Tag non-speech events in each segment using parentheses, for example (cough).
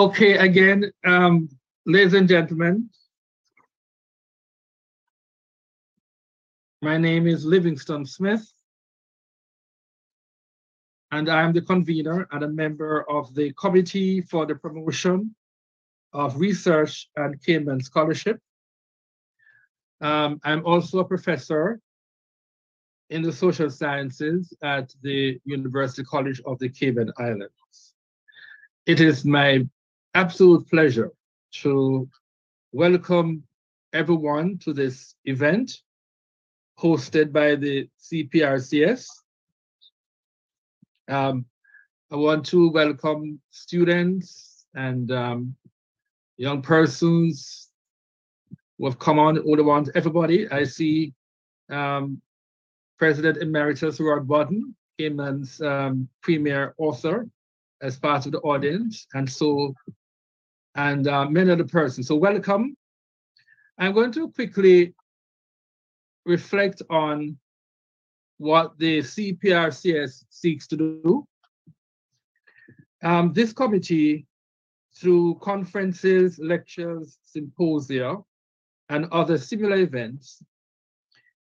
Okay, again, um, ladies and gentlemen, my name is Livingston Smith, and I am the convener and a member of the Committee for the Promotion of Research and Cayman Scholarship. Um, I'm also a professor in the social sciences at the University College of the Cayman Islands. It is my absolute pleasure to welcome everyone to this event hosted by the CPRCS. Um, I want to welcome students and um, young persons who have come on, all the ones, everybody. I see um, President Emeritus Roy Bodden, Cayman's um, premier author, as part of the audience, and so, and uh, many other persons. So welcome. I'm going to quickly reflect on what the CPRCS seeks to do. Um, this committee, through conferences, lectures, symposia, and other similar events,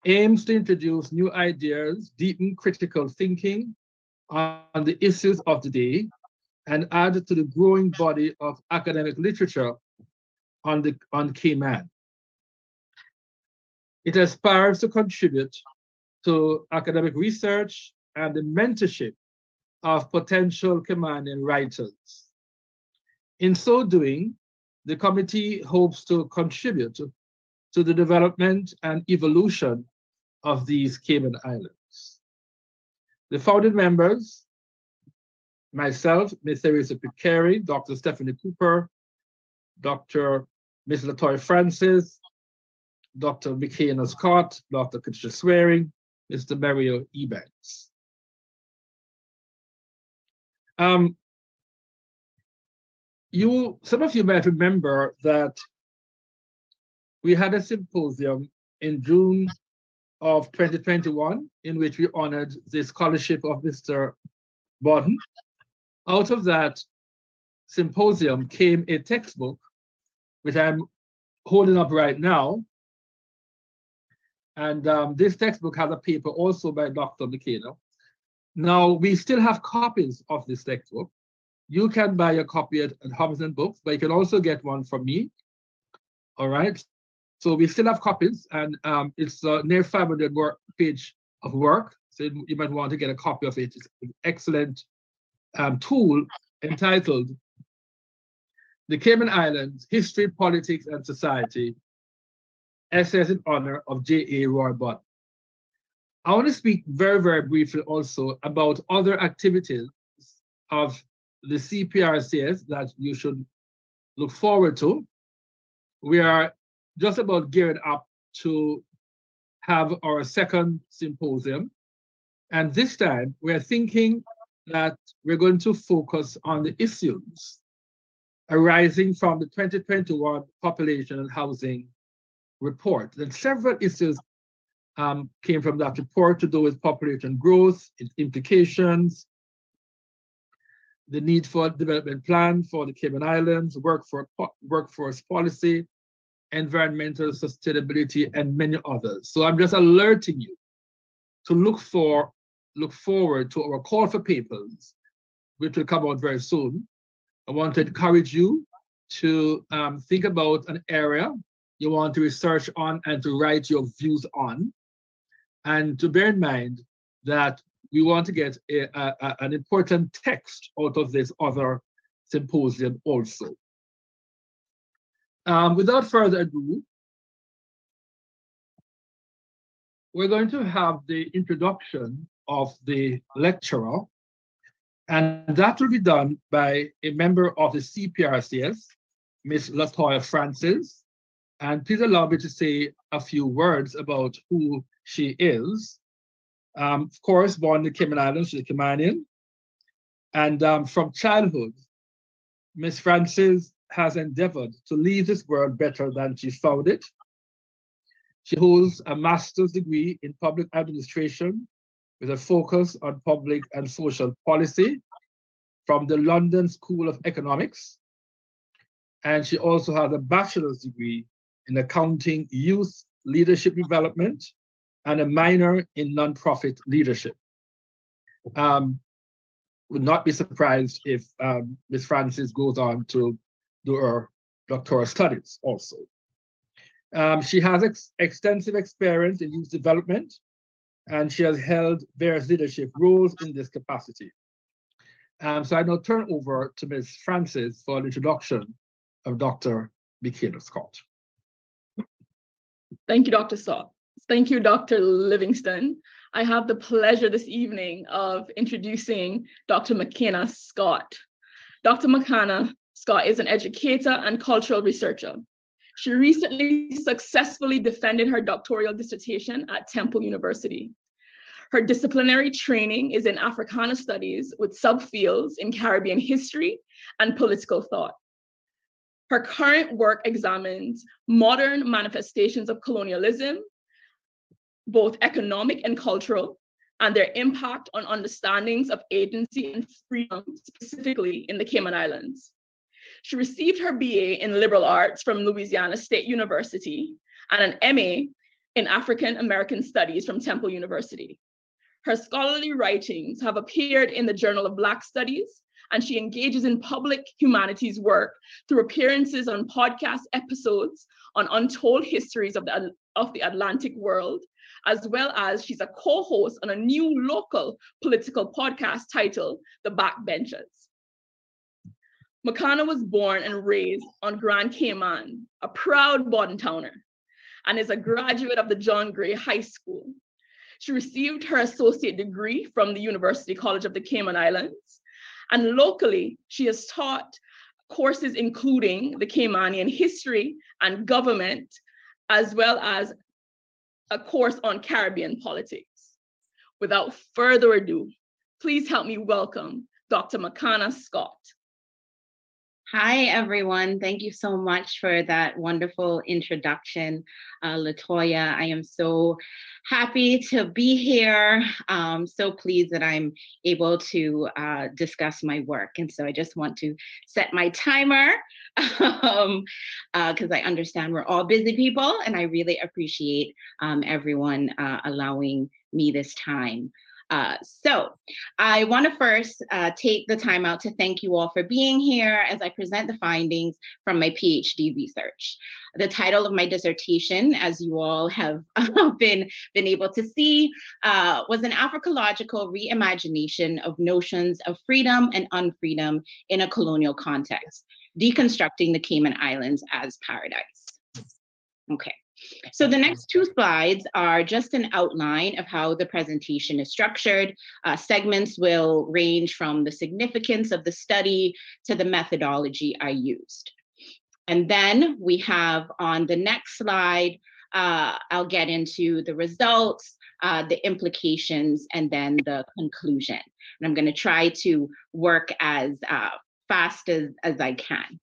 aims to introduce new ideas, deepen critical thinking on the issues of the day, and add to the growing body of academic literature on, the, on Cayman. It aspires to contribute to academic research and the mentorship of potential Caymanian writers. In so doing, the committee hopes to contribute to the development and evolution of these Cayman Islands. The founding members, myself, Ms. Theresa Picari, Dr. Stephanie Cooper, Dr. Ms. Latoya Francis, Dr. McKenna Scott, Dr. Katricia Swearing, Mr. Mario Ebanks. Um, you, some of you might remember that we had a symposium in June of 2021 in which we honored the scholarship of Mr. Bodden. Out of that symposium came a textbook, which I'm holding up right now. And um, this textbook has a paper also by Dr. McKenna. Now, we still have copies of this textbook. You can buy a copy at, at Hobbs Books, but you can also get one from me. All right. So we still have copies, and um, it's uh, near 500 work, page of work. So you might want to get a copy of it. It's excellent um, tool entitled The Cayman Islands, History, Politics, and Society, Essays in Honor of J.A. Roy Bodden. I want to speak very, very briefly also about other activities of the CPRCS that you should look forward to. We are just about geared up to have our second symposium. And this time we're thinking that we're going to focus on the issues arising from the 2021 Population and Housing Report. And several issues um, came from that report to do with population growth, its implications, the need for development plan for the Cayman Islands, workforce, workforce policy, environmental sustainability, and many others. So I'm just alerting you to look for, look forward to our call for papers, which will come out very soon. I want to encourage you to um, think about an area you want to research on and to write your views on. And to bear in mind that we want to get a, a, an important text out of this other symposium also. Um, without further ado, we're going to have the introduction of the lecturer, and that will be done by a member of the CPRCS, Ms. Latoya Francis. And please allow me to say a few words about who she is. Um, of course, born in the Cayman Islands, she's a Caymanian. And um, from childhood, Ms. Francis has endeavored to leave this world better than she found it. She holds a master's degree in public administration with a focus on public and social policy from the London School of Economics. and she also has a bachelor's degree in accounting, youth leadership development, and a minor in nonprofit leadership. Um, would not be surprised if um, Ms. Francis goes on to do her doctoral studies also. Um, she has ex extensive experience in youth development, and she has held various leadership roles in this capacity. Um, so I now turn over to Ms. Francis for an introduction of Dr. Michaela Scott. Thank you, Dr. Scott. Thank you, Dr. Livingston. I have the pleasure this evening of introducing Dr. McKenna Scott. Dr. McKenna Scott is an educator and cultural researcher. She recently successfully defended her doctoral dissertation at Temple University. Her disciplinary training is in Africana studies with subfields in Caribbean history and political thought. Her current work examines modern manifestations of colonialism both economic and cultural, and their impact on understandings of agency and freedom, specifically in the Cayman Islands. She received her BA in liberal arts from Louisiana State University and an MA in African American Studies from Temple University. Her scholarly writings have appeared in the Journal of Black Studies, and she engages in public humanities work through appearances on podcast episodes on untold histories of the, of the Atlantic world as well as she's a co-host on a new local political podcast titled The Backbenchers. McConnell was born and raised on Grand Cayman, a proud Towner, and is a graduate of the John Gray High School. She received her associate degree from the University College of the Cayman Islands. And locally, she has taught courses including the Caymanian history and government, as well as a course on Caribbean politics. Without further ado, please help me welcome Dr. Makana Scott. Hi, everyone. Thank you so much for that wonderful introduction, uh, Latoya. I am so happy to be here. Um, so pleased that I'm able to uh, discuss my work. And so I just want to set my timer because (laughs) um, uh, I understand we're all busy people and I really appreciate um, everyone uh, allowing me this time. Uh, so I want to first uh, take the time out to thank you all for being here as I present the findings from my PhD research. The title of my dissertation, as you all have (laughs) been, been able to see, uh, was an Africological reimagination of notions of freedom and unfreedom in a colonial context, deconstructing the Cayman Islands as paradise. Okay. So the next two slides are just an outline of how the presentation is structured. Uh, segments will range from the significance of the study to the methodology I used. And then we have on the next slide, uh, I'll get into the results, uh, the implications, and then the conclusion. And I'm gonna try to work as uh, fast as, as I can.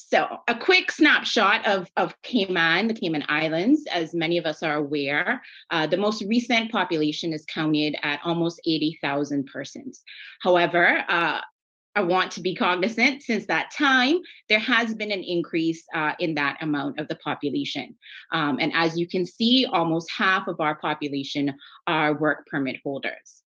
So, a quick snapshot of, of Cayman, the Cayman Islands, as many of us are aware. Uh, the most recent population is counted at almost 80,000 persons. However, uh, I want to be cognizant since that time, there has been an increase uh, in that amount of the population. Um, and as you can see, almost half of our population are work permit holders.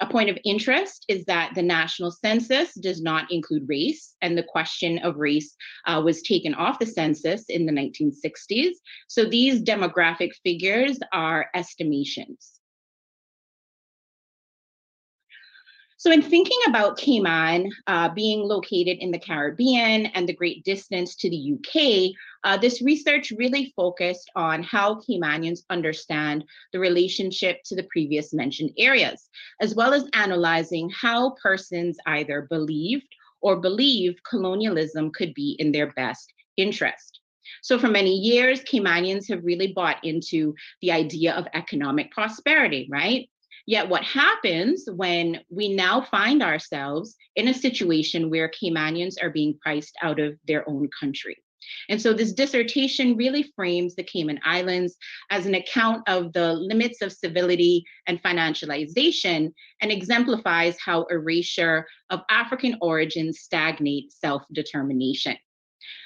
A point of interest is that the national census does not include race, and the question of race uh, was taken off the census in the 1960s. So these demographic figures are estimations. So, in thinking about Cayman uh, being located in the Caribbean and the great distance to the UK, uh, this research really focused on how Caymanians understand the relationship to the previous mentioned areas, as well as analyzing how persons either believed or believe colonialism could be in their best interest. So, for many years, Caymanians have really bought into the idea of economic prosperity, right? Yet, what happens when we now find ourselves in a situation where Caymanians are being priced out of their own country? And so this dissertation really frames the Cayman Islands as an account of the limits of civility and financialization and exemplifies how erasure of African origins stagnate self-determination.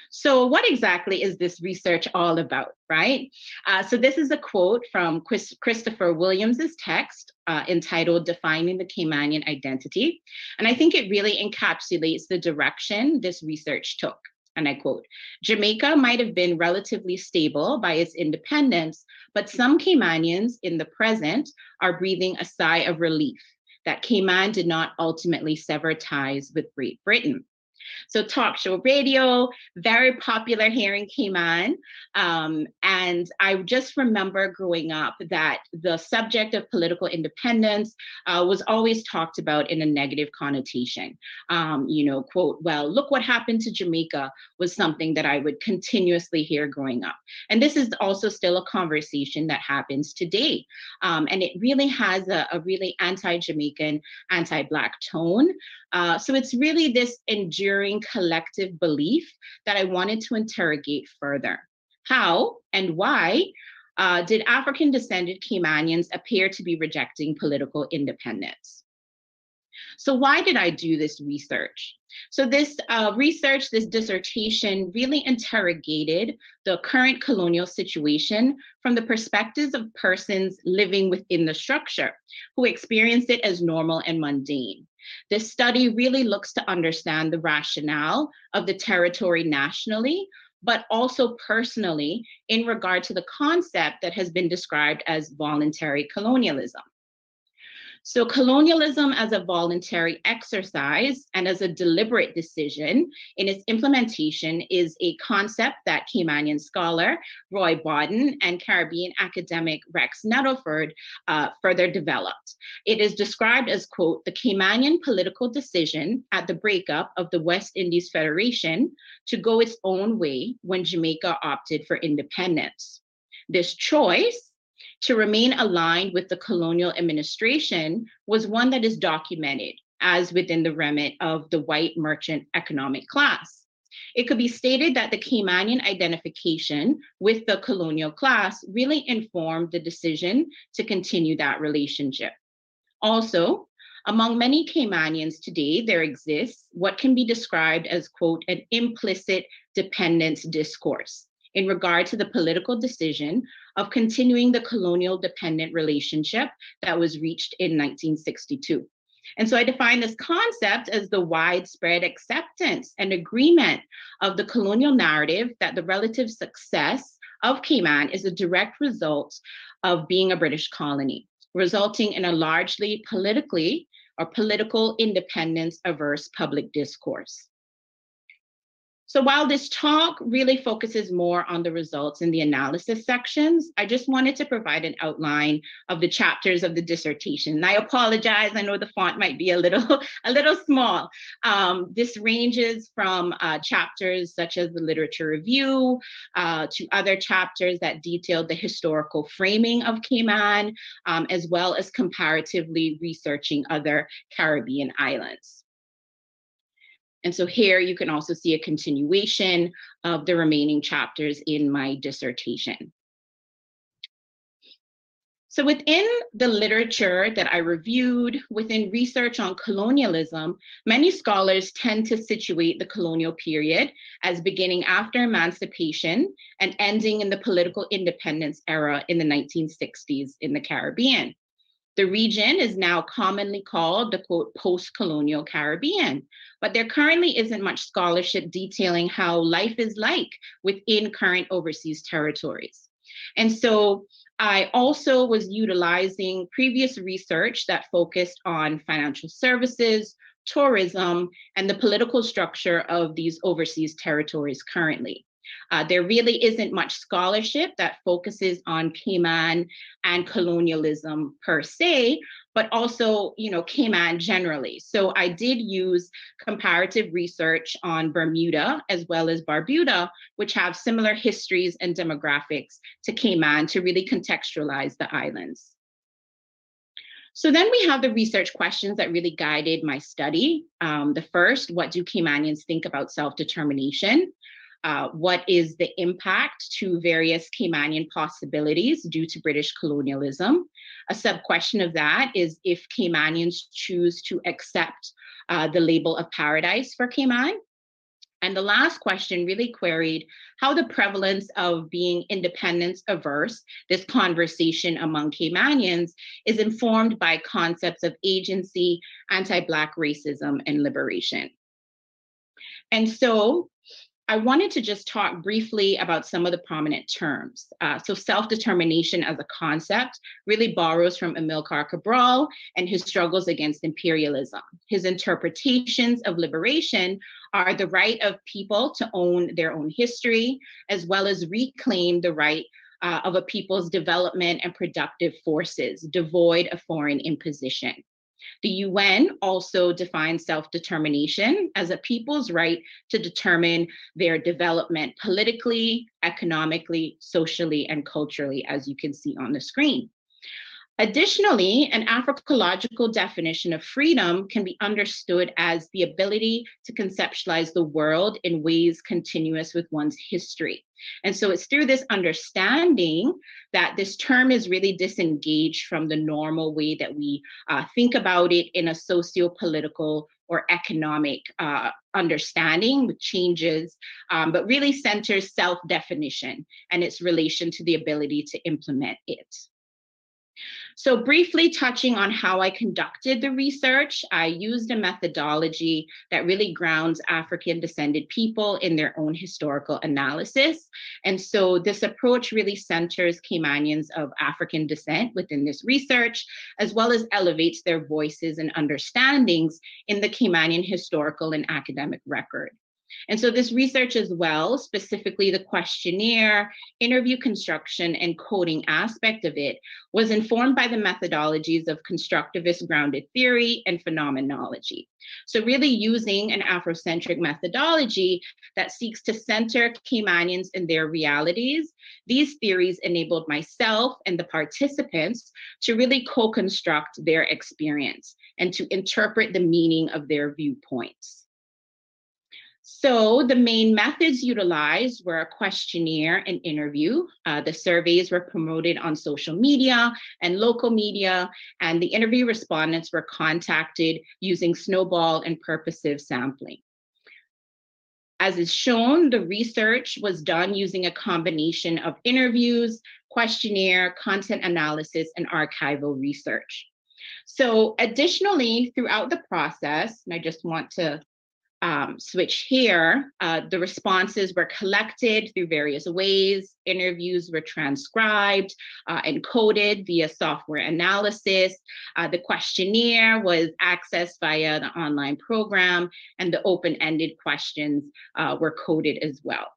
So what exactly is this research all about, right? Uh, so this is a quote from Chris Christopher Williams's text uh, entitled Defining the Caymanian Identity. And I think it really encapsulates the direction this research took and I quote, Jamaica might have been relatively stable by its independence, but some Caymanians in the present are breathing a sigh of relief that Cayman did not ultimately sever ties with Great Britain. So talk show radio, very popular here in Cayman. Um, and I just remember growing up that the subject of political independence uh, was always talked about in a negative connotation. Um, you know, quote, well, look what happened to Jamaica was something that I would continuously hear growing up. And this is also still a conversation that happens today. Um, and it really has a, a really anti-Jamaican, anti-Black tone. Uh, so it's really this enduring collective belief that I wanted to interrogate further. How and why uh, did African descended Caymanians appear to be rejecting political independence? So why did I do this research? So this uh, research, this dissertation really interrogated the current colonial situation from the perspectives of persons living within the structure who experienced it as normal and mundane. This study really looks to understand the rationale of the territory nationally, but also personally in regard to the concept that has been described as voluntary colonialism. So colonialism as a voluntary exercise and as a deliberate decision in its implementation is a concept that Caymanian scholar Roy Bodden and Caribbean academic Rex Nettleford uh, further developed. It is described as, quote, the Caymanian political decision at the breakup of the West Indies Federation to go its own way when Jamaica opted for independence. This choice to remain aligned with the colonial administration was one that is documented as within the remit of the white merchant economic class. It could be stated that the Caymanian identification with the colonial class really informed the decision to continue that relationship. Also, among many Caymanians today, there exists what can be described as, quote, an implicit dependence discourse in regard to the political decision of continuing the colonial dependent relationship that was reached in 1962. And so I define this concept as the widespread acceptance and agreement of the colonial narrative that the relative success of Cayman is a direct result of being a British colony, resulting in a largely politically or political independence averse public discourse. So while this talk really focuses more on the results in the analysis sections, I just wanted to provide an outline of the chapters of the dissertation. And I apologize, I know the font might be a little, (laughs) a little small. Um, this ranges from uh, chapters such as the literature review uh, to other chapters that detailed the historical framing of Cayman, um, as well as comparatively researching other Caribbean islands. And so here you can also see a continuation of the remaining chapters in my dissertation. So within the literature that I reviewed, within research on colonialism, many scholars tend to situate the colonial period as beginning after emancipation and ending in the political independence era in the 1960s in the Caribbean. The region is now commonly called the quote post-colonial Caribbean, but there currently isn't much scholarship detailing how life is like within current overseas territories. And so I also was utilizing previous research that focused on financial services, tourism, and the political structure of these overseas territories currently. Uh, there really isn't much scholarship that focuses on Cayman and colonialism per se, but also, you know, Cayman generally. So I did use comparative research on Bermuda as well as Barbuda, which have similar histories and demographics to Cayman to really contextualize the islands. So then we have the research questions that really guided my study. Um, the first, what do Caymanians think about self-determination? Uh, what is the impact to various Caymanian possibilities due to British colonialism. A sub question of that is if Caymanians choose to accept uh, the label of paradise for Cayman. And the last question really queried how the prevalence of being independence averse, this conversation among Caymanians, is informed by concepts of agency, anti Black racism, and liberation. And so I wanted to just talk briefly about some of the prominent terms. Uh, so self-determination as a concept really borrows from Amilcar Cabral and his struggles against imperialism. His interpretations of liberation are the right of people to own their own history, as well as reclaim the right uh, of a people's development and productive forces, devoid of foreign imposition. The UN also defines self determination as a people's right to determine their development politically, economically, socially, and culturally, as you can see on the screen. Additionally, an Africological definition of freedom can be understood as the ability to conceptualize the world in ways continuous with one's history. And so it's through this understanding that this term is really disengaged from the normal way that we uh, think about it in a socio political or economic uh, understanding with changes, um, but really centers self definition and its relation to the ability to implement it. So briefly touching on how I conducted the research, I used a methodology that really grounds African descended people in their own historical analysis. And so this approach really centers Caymanians of African descent within this research, as well as elevates their voices and understandings in the Caymanian historical and academic record. And so this research as well, specifically the questionnaire, interview construction, and coding aspect of it, was informed by the methodologies of constructivist grounded theory and phenomenology. So really using an Afrocentric methodology that seeks to center Caymanians in their realities, these theories enabled myself and the participants to really co-construct their experience and to interpret the meaning of their viewpoints. So the main methods utilized were a questionnaire and interview. Uh, the surveys were promoted on social media and local media, and the interview respondents were contacted using snowball and purposive sampling. As is shown, the research was done using a combination of interviews, questionnaire, content analysis, and archival research. So additionally, throughout the process, and I just want to um, switch here, uh, the responses were collected through various ways. Interviews were transcribed uh, and coded via software analysis. Uh, the questionnaire was accessed via the online program, and the open ended questions uh, were coded as well.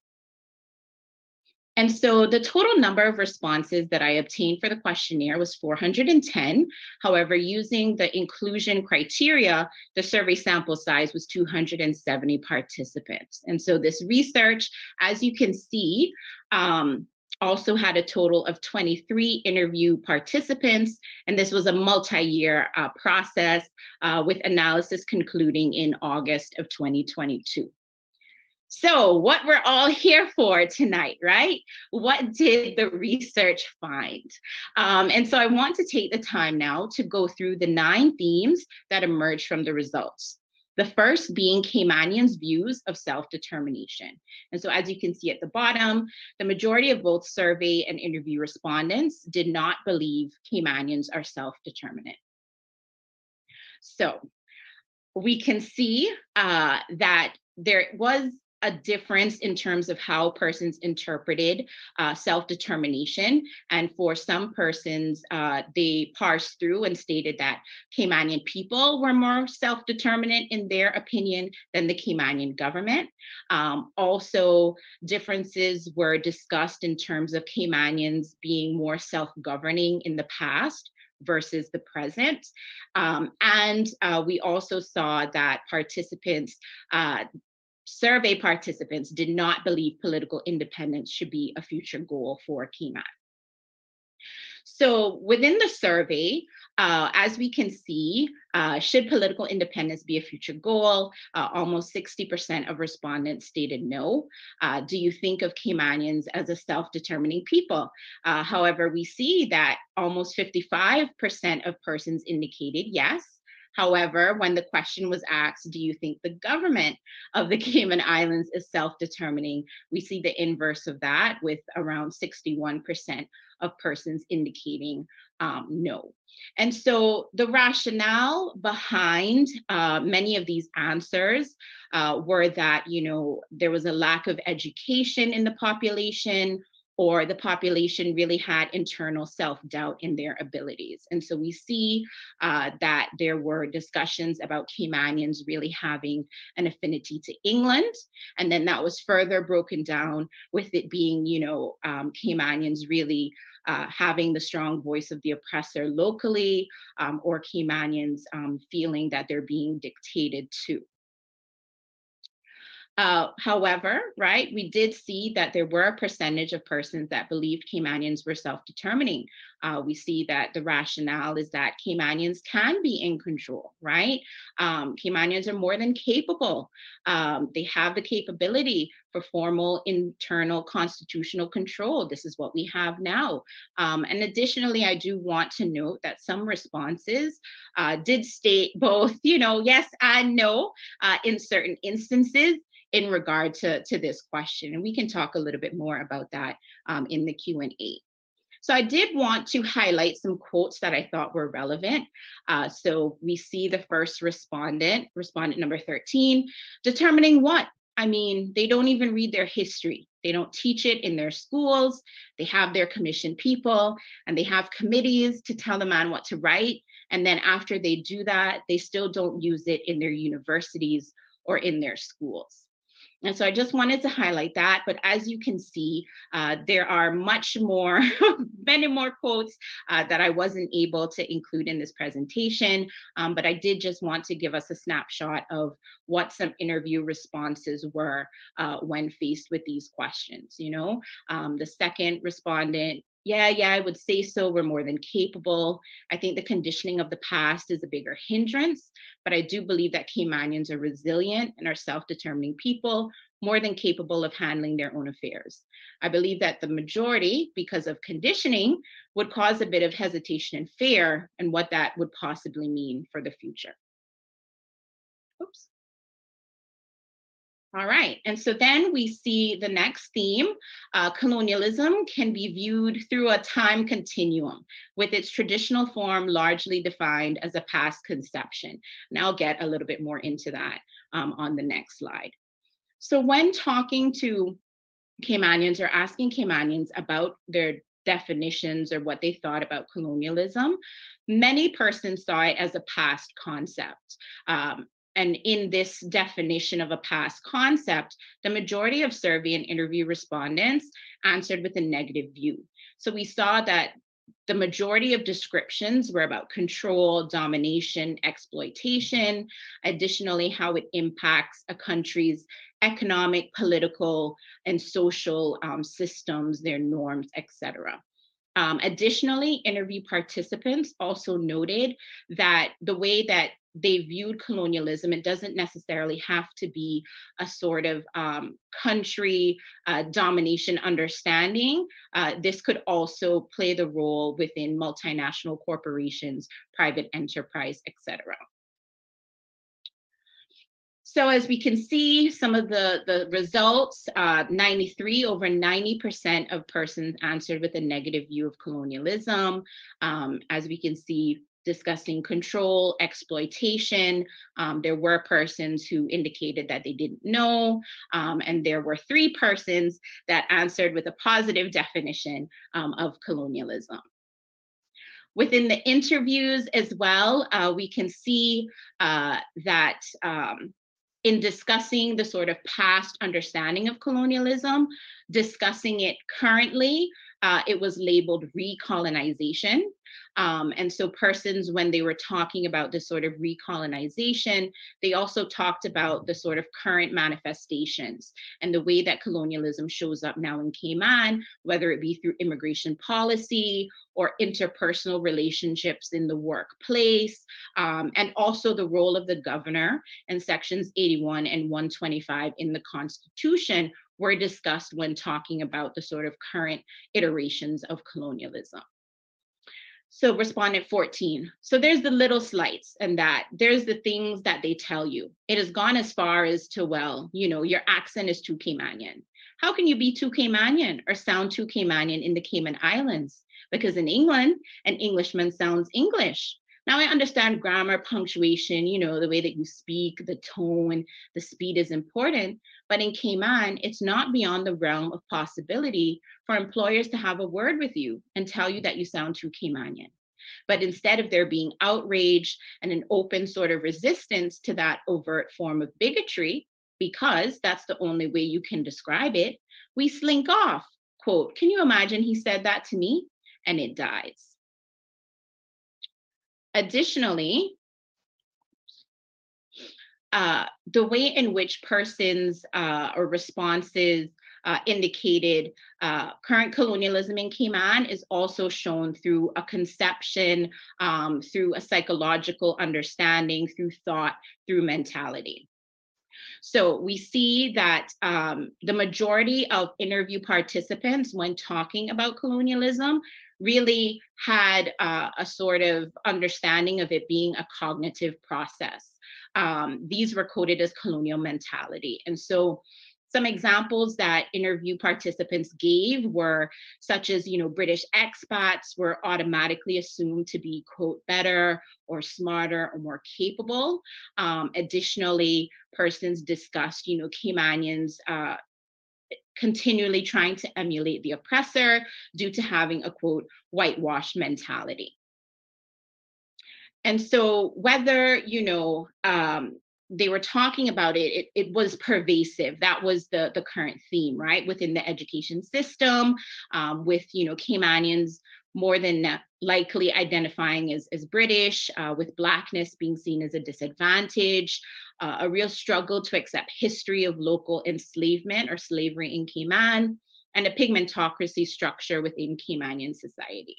And so the total number of responses that I obtained for the questionnaire was 410. However, using the inclusion criteria, the survey sample size was 270 participants. And so this research, as you can see, um, also had a total of 23 interview participants, and this was a multi-year uh, process uh, with analysis concluding in August of 2022. So, what we're all here for tonight, right? What did the research find? Um, and so, I want to take the time now to go through the nine themes that emerged from the results. The first being Caymanians' views of self determination. And so, as you can see at the bottom, the majority of both survey and interview respondents did not believe Caymanians are self determinate. So, we can see uh, that there was a difference in terms of how persons interpreted uh, self-determination. And for some persons, uh, they parsed through and stated that Caymanian people were more self-determinant in their opinion than the Caymanian government. Um, also, differences were discussed in terms of Caymanians being more self-governing in the past versus the present. Um, and uh, we also saw that participants uh, survey participants did not believe political independence should be a future goal for Cayman. So within the survey, uh, as we can see, uh, should political independence be a future goal? Uh, almost 60% of respondents stated no. Uh, do you think of Caymanians as a self-determining people? Uh, however, we see that almost 55% of persons indicated yes. However, when the question was asked, do you think the government of the (laughs) Cayman Islands is self-determining? We see the inverse of that with around 61% of persons indicating um, no. And so the rationale behind uh, many of these answers uh, were that, you know, there was a lack of education in the population, or the population really had internal self-doubt in their abilities. And so we see uh, that there were discussions about Caymanians really having an affinity to England. And then that was further broken down with it being, you know, um, Caymanians really uh, having the strong voice of the oppressor locally um, or Caymanians um, feeling that they're being dictated to. Uh, however, right, we did see that there were a percentage of persons that believed Caymanians were self-determining. Uh, we see that the rationale is that Caymanians can be in control, right? Um, Caymanians are more than capable. Um, they have the capability for formal internal constitutional control. This is what we have now. Um, and additionally, I do want to note that some responses uh, did state both, (laughs) you know, yes and no uh, in certain instances in regard to, to this question. And we can talk a little bit more about that um, in the Q&A. So I did want to highlight some quotes that I thought were relevant. Uh, so we see the first respondent, respondent number 13, determining what? I mean, they don't even read their history. They don't teach it in their schools. They have their commissioned people and they have committees to tell the man what to write. And then after they do that, they still don't use it in their universities or in their schools. And so I just wanted to highlight that. But as you can see, uh, there are much more, (laughs) many more quotes uh, that I wasn't able to include in this presentation. Um, but I did just want to give us a snapshot of what some interview responses were uh, when faced with these questions. You know, um, the second respondent yeah, yeah, I would say so. We're more than capable. I think the conditioning of the past is a bigger hindrance, but I do believe that Caymanians are resilient and are self-determining people, more than capable of handling their own affairs. I believe that the majority, because of conditioning, would cause a bit of hesitation and fear and what that would possibly mean for the future. All right, and so then we see the next theme, uh, colonialism can be viewed through a time continuum with its traditional form largely defined as a past conception. And I'll get a little bit more into that um, on the next slide. So when talking to Caymanians or asking Caymanians about their definitions or what they thought about colonialism, many persons saw it as a past concept. Um, and in this definition of a past concept, the majority of survey and interview respondents answered with a negative view. So we saw that the majority of descriptions were about control, domination, exploitation, additionally, how it impacts a country's economic, political, and social um, systems, their norms, etc. Um, additionally, interview participants also noted that the way that they viewed colonialism, it doesn't necessarily have to be a sort of um, country uh, domination understanding. Uh, this could also play the role within multinational corporations, private enterprise, etc. So as we can see, some of the, the results, uh, 93 over 90% of persons answered with a negative view of colonialism. Um, as we can see, discussing control, exploitation. Um, there were persons who indicated that they didn't know, um, and there were three persons that answered with a positive definition um, of colonialism. Within the interviews as well, uh, we can see uh, that um, in discussing the sort of past understanding of colonialism, discussing it currently, uh, it was labeled recolonization. Um, and so persons, when they were talking about this sort of recolonization, they also talked about the sort of current manifestations and the way that colonialism shows up now in Cayman, whether it be through immigration policy or interpersonal relationships in the workplace, um, and also the role of the governor and sections 81 and 125 in the Constitution were discussed when talking about the sort of current iterations of colonialism. So respondent 14. So there's the little slights and that there's the things that they tell you. It has gone as far as to, well, you know, your accent is too Caymanian. How can you be too Caymanian or sound too Caymanian in the Cayman Islands? Because in England, an Englishman sounds English. Now I understand grammar, punctuation, you know, the way that you speak, the tone, the speed is important. But in Cayman, it's not beyond the realm of possibility for employers to have a word with you and tell you that you sound too Caymanian. But instead of there being outrage and an open sort of resistance to that overt form of bigotry, because that's the only way you can describe it, we slink off. Quote, can you imagine he said that to me? And it dies. Additionally, uh, the way in which persons uh, or responses uh, indicated uh, current colonialism in Cayman is also shown through a conception, um, through a psychological understanding, through thought, through mentality. So we see that um, the majority of interview participants, when talking about colonialism, really had uh, a sort of understanding of it being a cognitive process. Um, these were coded as colonial mentality. And so some examples that interview participants gave were such as, you know, British expats were automatically assumed to be, quote, better or smarter or more capable. Um, additionally, persons discussed, you know, Caymanians uh, continually trying to emulate the oppressor due to having a, quote, whitewashed mentality. And so whether, you know, um, they were talking about it, it, it was pervasive. That was the, the current theme, right? Within the education system, um, with, you know, Caymanians more than likely identifying as, as British, uh, with Blackness being seen as a disadvantage, uh, a real struggle to accept history of local enslavement or slavery in Cayman, and a pigmentocracy structure within Caymanian society.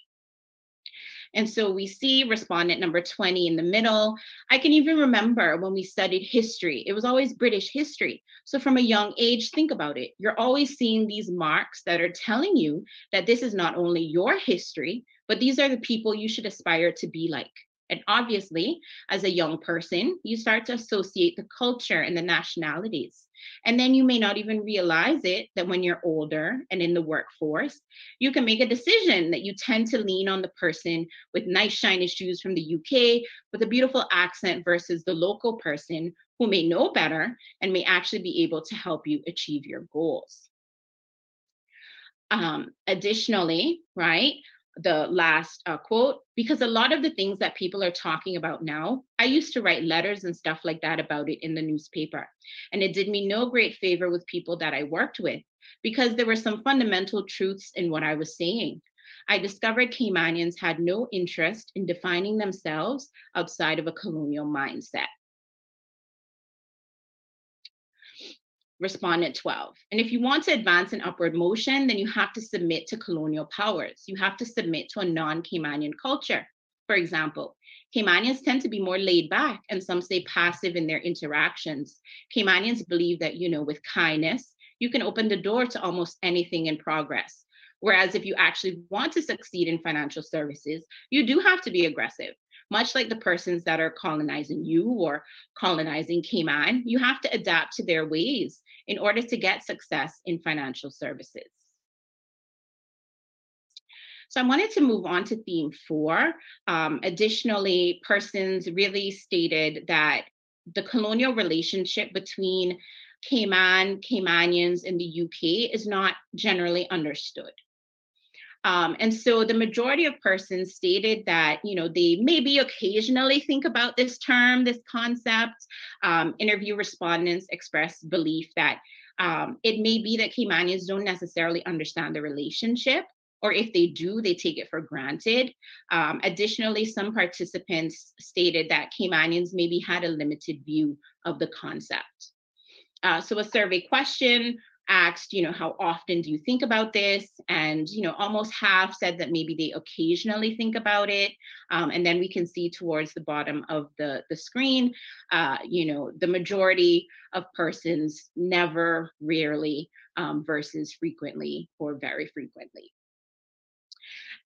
And so we see respondent number 20 in the middle. I can even remember when we studied history, it was always British history. So from a young age, think about it. You're always seeing these marks that are telling you that this is not only your history, but these are the people you should aspire to be like. And obviously, as a young person, you start to associate the culture and the nationalities. And then you may not even realize it that when you're older and in the workforce, you can make a decision that you tend to lean on the person with nice, shiny shoes from the UK with a beautiful accent versus the local person who may know better and may actually be able to help you achieve your goals. Um, additionally, right, the last uh, quote because a lot of the things that people are talking about now, I used to write letters and stuff like that about it in the newspaper. And it did me no great favor with people that I worked with because there were some fundamental truths in what I was saying. I discovered Caymanians had no interest in defining themselves outside of a colonial mindset. Respondent 12. And if you want to advance an upward motion, then you have to submit to colonial powers. You have to submit to a non-Caymanian culture. For example, Caymanians tend to be more laid back and some say passive in their interactions. Caymanians believe that, you know, with kindness, you can open the door to almost anything in progress. Whereas if you actually want to succeed in financial services, you do have to be aggressive. Much like the persons that are colonizing you or colonizing Cayman, you have to adapt to their ways in order to get success in financial services. So I wanted to move on to theme four. Um, additionally, persons really stated that the colonial relationship between Cayman, Caymanians, and the UK is not generally understood. Um, and so the majority of persons stated that, you know, they maybe occasionally think about this term, this concept. Um, interview respondents expressed belief that Um, it may be that Caymanians don't necessarily understand the relationship, or if they do, they take it for granted. Um, additionally, some participants stated that Caymanians maybe had a limited view of the concept. Uh, so a survey question asked, you know, how often do you think about this? And, you know, almost half said that maybe they occasionally think about it. Um, and then we can see towards the bottom of the, the screen, uh, you know, the majority of persons never, rarely um, versus frequently or very frequently.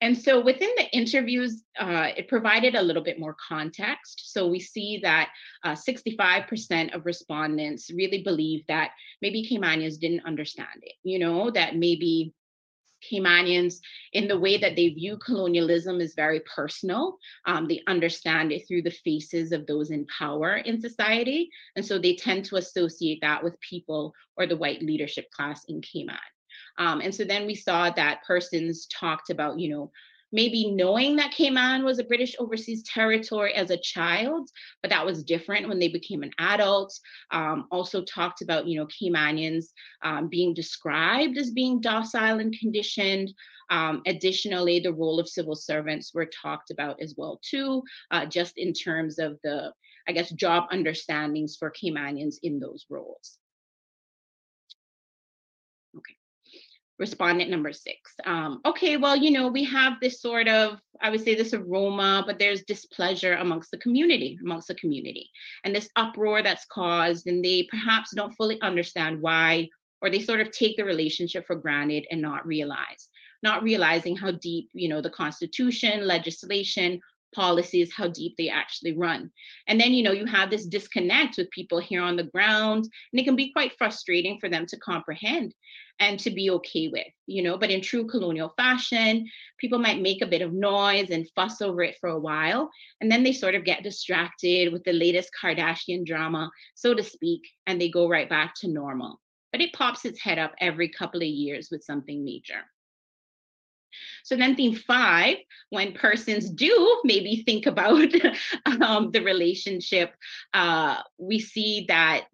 And so within the interviews, uh, it provided a little bit more context. So we see that 65% uh, of respondents really believe that maybe Caymanians didn't understand it, you know, that maybe Caymanians, in the way that they view colonialism, is very personal. Um, they understand it through the faces of those in power in society. And so they tend to associate that with people or the white leadership class in Cayman. Um, and so then we saw that persons talked about, you know, maybe knowing that Cayman was a British overseas territory as a child, but that was different when they became an adult. Um, also talked about, you know, Caymanians um, being described as being docile and conditioned. Um, additionally, the role of civil servants were talked about as well too, uh, just in terms of the, I guess, job understandings for Caymanians in those roles. Respondent number six. Um, okay, well, you know, we have this sort of, I would say this aroma, but there's displeasure amongst the community, amongst the community, and this uproar that's caused, and they perhaps don't fully understand why, or they sort of take the relationship for granted and not realize, not realizing how deep, you know, the constitution, legislation, policies, how deep they actually run. And then, you know, you have this disconnect with people here on the ground, and it can be quite frustrating for them to comprehend and to be okay with, you know. But in true colonial fashion, people might make a bit of noise and fuss over it for a while, and then they sort of get distracted with the latest Kardashian drama, so to speak, and they go right back to normal. But it pops its head up every couple of years with something major. So then theme five, when persons do maybe think about (laughs) um, the relationship, uh, we see that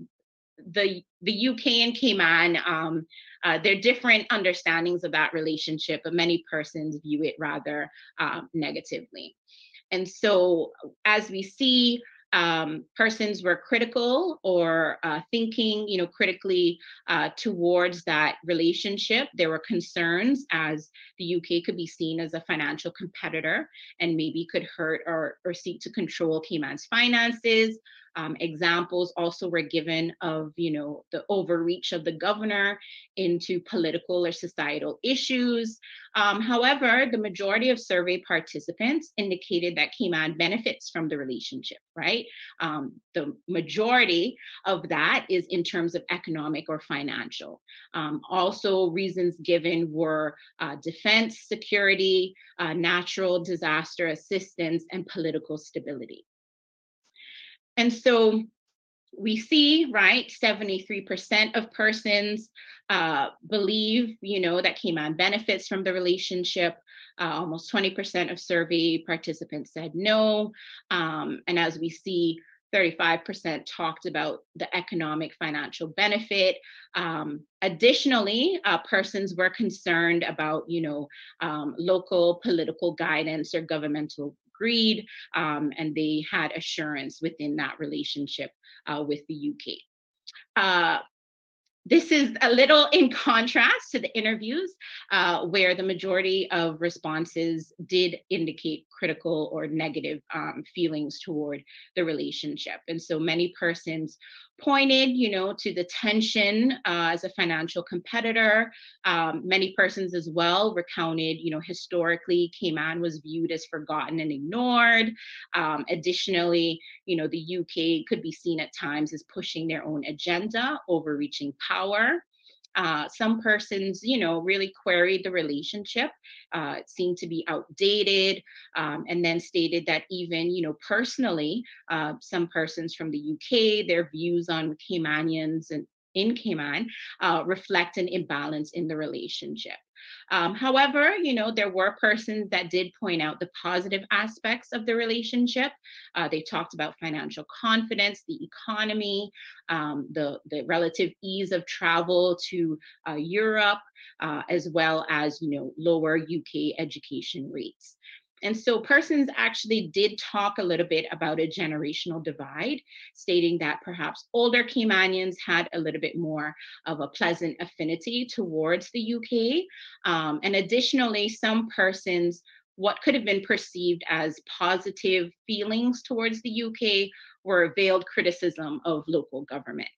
the the UK and Cayman, um, uh, there are different understandings of that relationship, but many persons view it rather um, negatively. And so as we see um, persons were critical or uh, thinking, you know, critically uh, towards that relationship. There were concerns as the UK could be seen as a financial competitor and maybe could hurt or, or seek to control Cayman's finances. Um, examples also were given of, you know, the overreach of the governor into political or societal issues. Um, however, the majority of survey participants indicated that Cayman benefits from the relationship, right? Um, the majority of that is in terms of economic or financial. Um, also, reasons given were uh, defense, security, uh, natural disaster assistance, and political stability. And so we see, right, 73% of persons uh, believe, you know, that Cayman benefits from the relationship. Uh, almost 20% of survey participants said no. Um, and as we see, 35% talked about the economic financial benefit. Um, additionally, uh, persons were concerned about, you know, um, local political guidance or governmental agreed um, and they had assurance within that relationship uh, with the UK. Uh, this is a little in (laughs) contrast to the interviews uh, where the majority of responses did indicate critical or negative um, feelings toward the relationship. And so many persons pointed, you know, to the tension uh, as a financial competitor. Um, many persons as well recounted, you know, historically, Cayman was viewed as forgotten and ignored. Um, additionally, you know, the UK could be seen at times as pushing their own agenda, overreaching power. Uh, some persons, you know, really queried the relationship. Uh, it seemed to be outdated, um, and then stated that even, you know, personally, uh, some persons from the UK, their views on Caymanians and in Cayman uh, reflect an imbalance in the relationship. Um, however, you know, there were persons that did point out the positive aspects of the relationship. Uh, they talked about financial confidence, the economy, um, the, the relative ease of travel to uh, Europe, uh, as well as, you know, lower UK education rates. And so persons actually did talk a little bit about a generational divide, stating that perhaps older Caymanians had a little bit more of a pleasant affinity towards the UK. Um, and additionally, some persons, what could have been perceived as positive feelings towards the UK were veiled criticism of local government.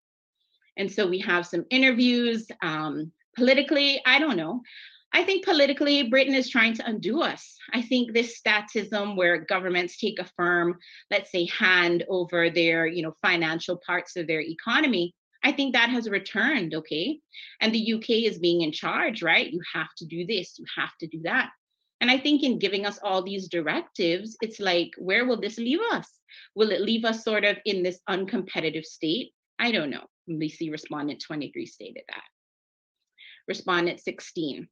And so we have some interviews. Um, politically, I don't know. I think politically, Britain is trying to undo us. I think this statism where governments take a firm, let's say, hand over their, you know, financial parts of their economy, I think that has returned, okay? And the UK is being in charge, right? You have to do this, you have to do that. And I think in giving us all these directives, it's like, where will this leave us? Will it leave us sort of in this uncompetitive state? I don't know. We respondent 23 stated that. Respondent 16,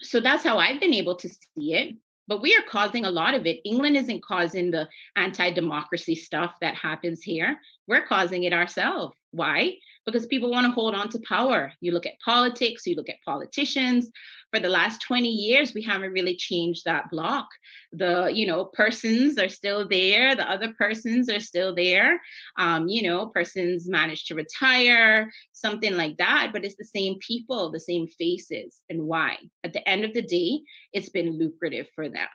so that's how I've been able to see it. But we are causing a lot of it. England isn't causing the anti democracy stuff that happens here. We're causing it ourselves. Why? Because people want to hold on to power. You look at politics, you look at politicians, for the last 20 years we haven't really changed that block. The you know persons are still there the other persons are still there. Um, you know persons managed to retire something like that but it's the same people the same faces and why? At the end of the day it's been lucrative for them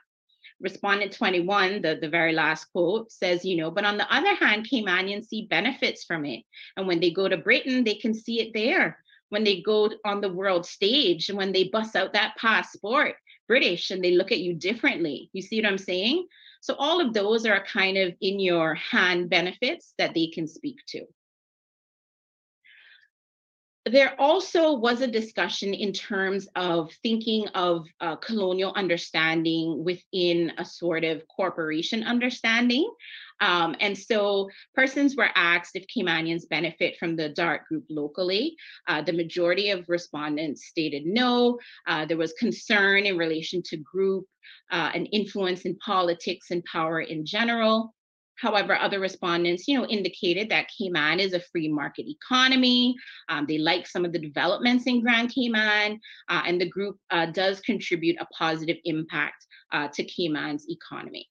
respondent 21 the, the very last quote says you know but on the other hand caymanians see benefits from it and when they go to britain they can see it there when they go on the world stage and when they bust out that passport British and they look at you differently. You see what I'm saying? So all of those are kind of in your hand benefits that they can speak to. There also was a discussion in terms of thinking of uh, colonial understanding within a sort of corporation understanding. Um, and so persons were asked if Caymanians benefit from the DART group locally. Uh, the majority of respondents stated no. Uh, there was concern in relation to group uh, and influence in politics and power in general. However, other respondents, you know, indicated that Cayman is a free market economy. Um, they like some of the developments in Grand Cayman, uh, and the group uh, does contribute a positive impact uh, to Cayman's economy.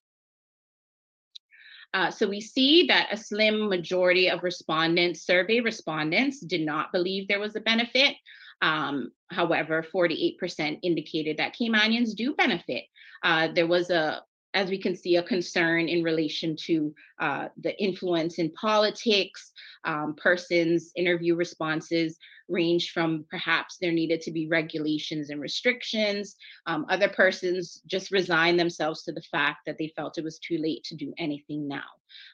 Uh, so we see that a slim majority of respondents, survey respondents, did not believe there was a benefit. Um, however, 48% indicated that Caymanians do benefit. Uh, there was a as we can see, a concern in relation to uh, the influence in politics. Um, persons' interview responses range from perhaps there needed to be regulations and restrictions. Um, other persons just resigned themselves to the fact that they felt it was too late to do anything now.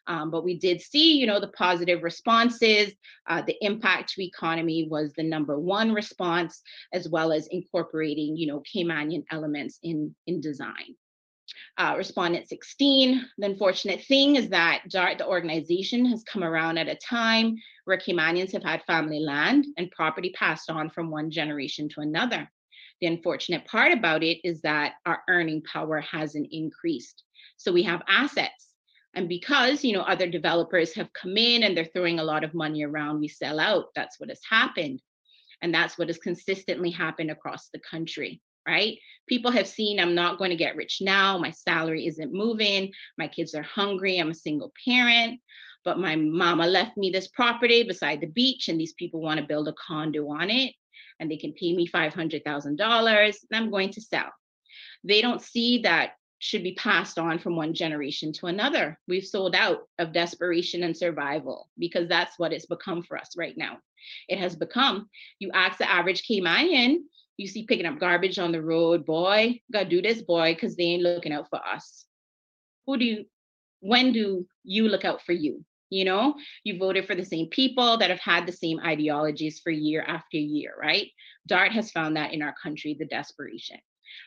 Um, but we did see, you know, the positive responses. Uh, the impact to economy was the number one response, as well as incorporating, you know, Caymanian elements in in design uh, respondent 16. The unfortunate thing is that DART, the organization, has come around at a time where Caymanians have had family land and property passed on from one generation to another. The unfortunate part about it is that our earning power hasn't increased. So we have assets. And because you know other developers have come in and they're throwing a lot of money around, we sell out. That's what has happened. And that's what has consistently happened across the country right? People have seen I'm not going to get rich now. My salary isn't moving. My kids are hungry. I'm a single parent. But my mama left me this property beside the beach, and these people want to build a condo on it, and they can pay me $500,000. And I'm going to sell. They don't see that should be passed on from one generation to another. We've sold out of desperation and survival because that's what it's become for us right now. It has become, you ask the average Caymanian, you see picking up garbage on the road, boy, gotta do this, boy, because they ain't looking out for us. Who do you, when do you look out for you? You know, you voted for the same people that have had the same ideologies for year after year, right? DART has found that in our country, the desperation.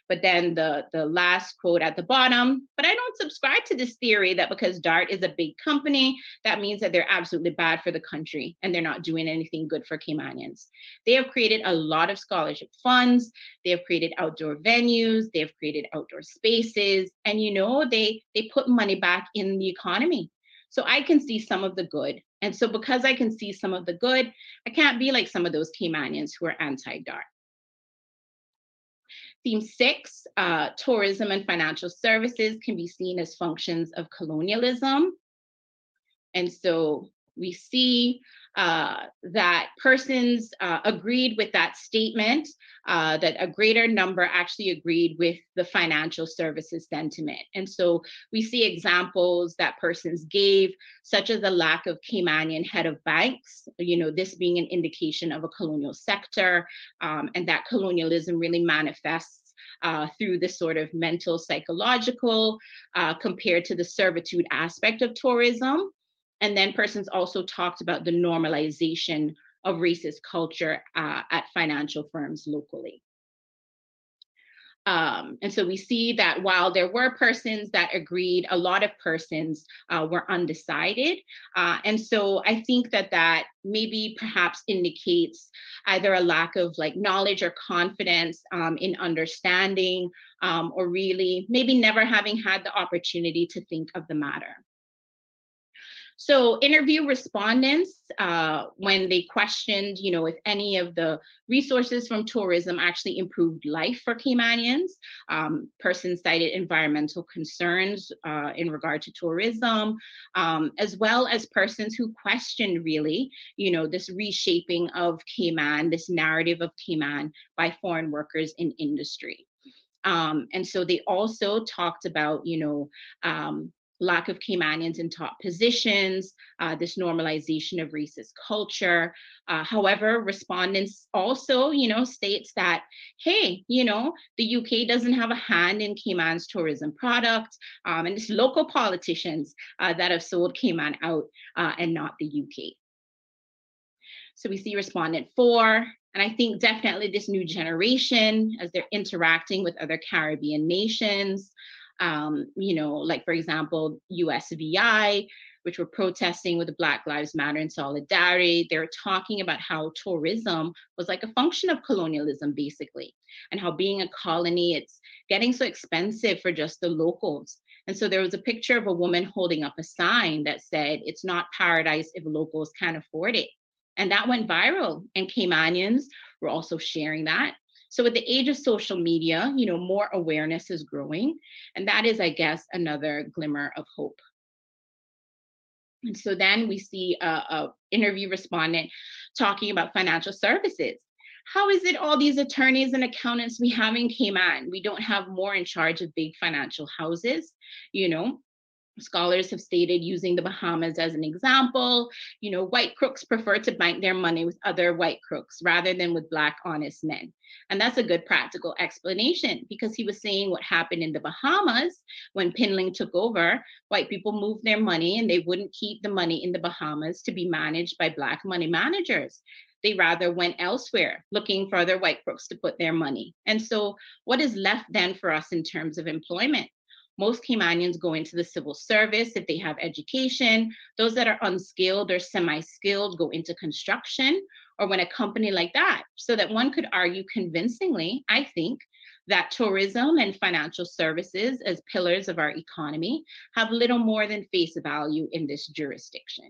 But then the, the last quote at the bottom, but I don't subscribe to this theory that because DART is a big company, that means that they're absolutely bad for the country and they're not doing anything good for Caymanians. They have created a lot of scholarship funds, they have created outdoor venues, they have created outdoor spaces, and you know, they they put money back in the economy. So I can see some of the good. And so because I can see some of the good, I can't be like some of those Caymanians who are anti-DART. Theme six, uh, tourism and financial services can be seen as functions of colonialism. And so we see uh, that persons uh, agreed with that statement, uh, that a greater number actually agreed with the financial services sentiment. And so we see examples that persons gave, such as the lack of Caymanian head of banks, you know, this being an indication of a colonial sector, um, and that colonialism really manifests uh, through this sort of mental psychological uh, compared to the servitude aspect of tourism. And then persons also talked about the normalization of racist culture uh, at financial firms locally. Um, and so we see that while there were persons that agreed, a lot of persons uh, were undecided. Uh, and so I think that that maybe perhaps indicates either a lack of like knowledge or confidence um, in understanding, um, or really maybe never having had the opportunity to think of the matter. So interview respondents, uh, when they questioned, you know, if any of the resources from tourism actually improved life for Caymanians, um, persons cited environmental concerns uh, in regard to tourism, um, as well as persons who questioned really, you know, this reshaping of Cayman, this narrative of Cayman by foreign workers in industry. Um, and so they also talked about, you know, um, lack of Caymanians in top positions, uh, this normalization of racist culture. Uh, however, respondents also, you know, states that, hey, you know, the UK doesn't have a hand in Cayman's tourism product, um, and it's local politicians uh, that have sold Cayman out uh, and not the UK. So we see respondent four, and I think definitely this new generation, as they're interacting with other Caribbean nations, um, you know, like for example, USVI, which were protesting with the Black Lives Matter in solidarity. They're talking about how tourism was like a function of colonialism, basically, and how being a colony, it's getting so expensive for just the locals. And so there was a picture of a woman holding up a sign that said, It's not paradise if locals can't afford it. And that went viral, and Caymanians were also sharing that. So with the age of social media, you know, more awareness is growing. And that is, I guess, another glimmer of hope. And so then we see a, a interview respondent talking about financial services. How is it all these attorneys and accountants we have in Cayman? We don't have more in charge of big financial houses, you know, Scholars have stated using the Bahamas as an example, you know, white crooks prefer to bank their money with other white crooks rather than with Black honest men. And that's a good practical explanation because he was saying what happened in the Bahamas when Pindling took over. White people moved their money and they wouldn't keep the money in the Bahamas to be managed by Black money managers they rather went elsewhere looking for other white crooks to put their money. And so, what is left then for us in terms of employment? Most Caymanians go into the civil service if they have education. Those that are unskilled or semi-skilled go into construction or when a company like that. So that one could argue convincingly, I think, that tourism and financial services as pillars of our economy have little more than face value in this jurisdiction.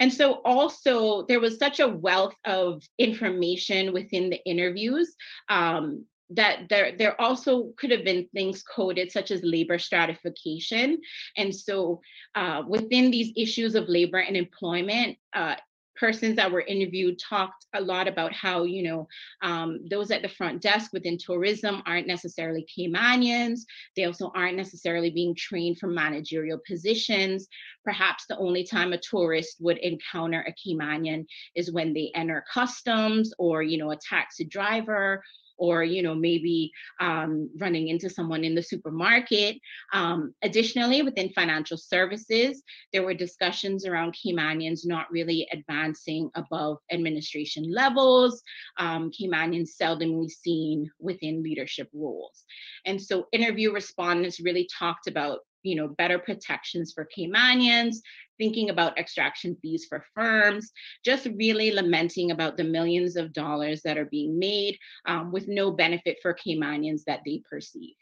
And so also there was such a wealth of information within the interviews um, that there there also could have been things coded such as labor stratification and so uh, within these issues of labor and employment uh, persons that were interviewed talked a lot about how you know um, those at the front desk within tourism aren't necessarily Caymanians. They also aren't necessarily being trained for managerial positions. Perhaps the only time a tourist would encounter a Caymanian is when they enter customs or you know a taxi driver or you know maybe um, running into someone in the supermarket. Um, additionally, within financial services, there were discussions around Caymanians not really advancing above administration levels. Um, Caymanians seldomly seen within leadership roles, and so interview respondents really talked about you know, better protections for Caymanians, thinking about extraction fees for firms, just really lamenting about the millions of dollars that are being made um, with no benefit for Caymanians that they perceived.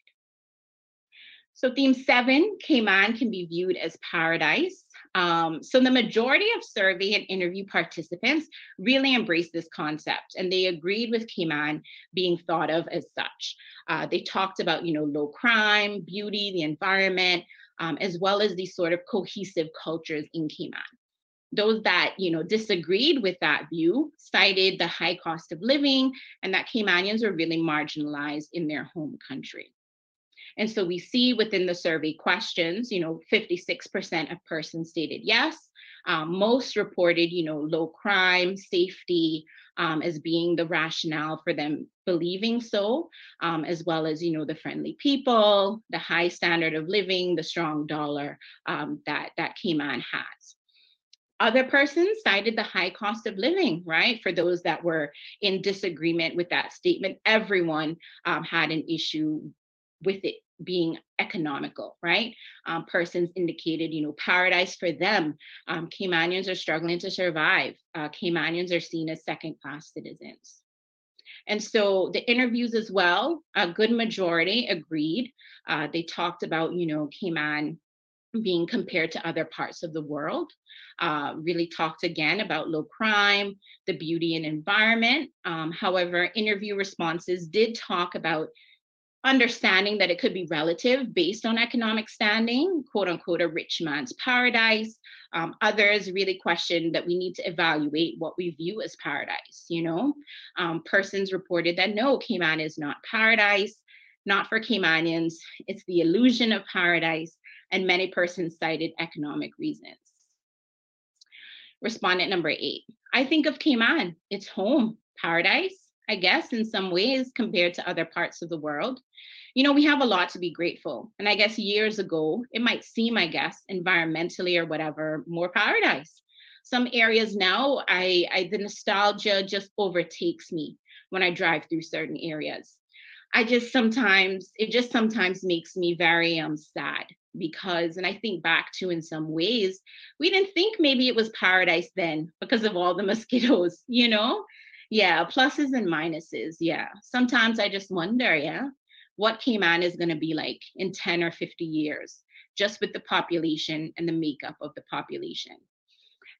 So theme seven, Cayman can be viewed as paradise. Um, so the majority of survey and interview participants really embraced this concept and they agreed with Cayman being thought of as such. Uh, they talked about, you know, low crime, beauty, the environment, um, as well as these sort of cohesive cultures in Cayman. Those that, you know, disagreed with that view cited the high cost of living and that Caymanians were really marginalized in their home country. And so we see within the survey questions, you know, 56% of persons stated yes. Um, most reported, you know, low crime, safety um, as being the rationale for them believing so, um, as well as, you know, the friendly people, the high standard of living, the strong dollar um, that, that Cayman has. Other persons cited the high cost of living, right? For those that were in disagreement with that statement, everyone um, had an issue with it being economical, right? Um, persons indicated, you know, paradise for them. Um, Caymanians are struggling to survive. Uh, Caymanians are seen as second class citizens. And so the interviews as well, a good majority agreed. Uh, they talked about, you know, Cayman being compared to other parts of the world. Uh, really talked again about low crime, the beauty and environment. Um, however, interview responses did talk about understanding that it could be relative based on economic standing, quote unquote, a rich man's paradise. Um, others really question that we need to evaluate what we view as paradise. You know, um, persons reported that no, Cayman is not paradise, not for Caymanians. It's the illusion of paradise, and many persons cited economic reasons. Respondent number eight. I think of Cayman, it's home, paradise, I guess, in some ways compared to other parts of the world. You know, we have a lot to be grateful. And I guess years ago, it might seem, I guess, environmentally or whatever, more paradise. Some areas now, I, I the nostalgia just overtakes me when I drive through certain areas. I just sometimes, it just sometimes makes me very um sad because and i think back to in some ways we didn't think maybe it was paradise then because of all the mosquitoes (laughs) you know yeah pluses and minuses yeah. Sometimes i just wonder yeah what cayman is going to be like in 10 or 50 years just with the population and the makeup of the population.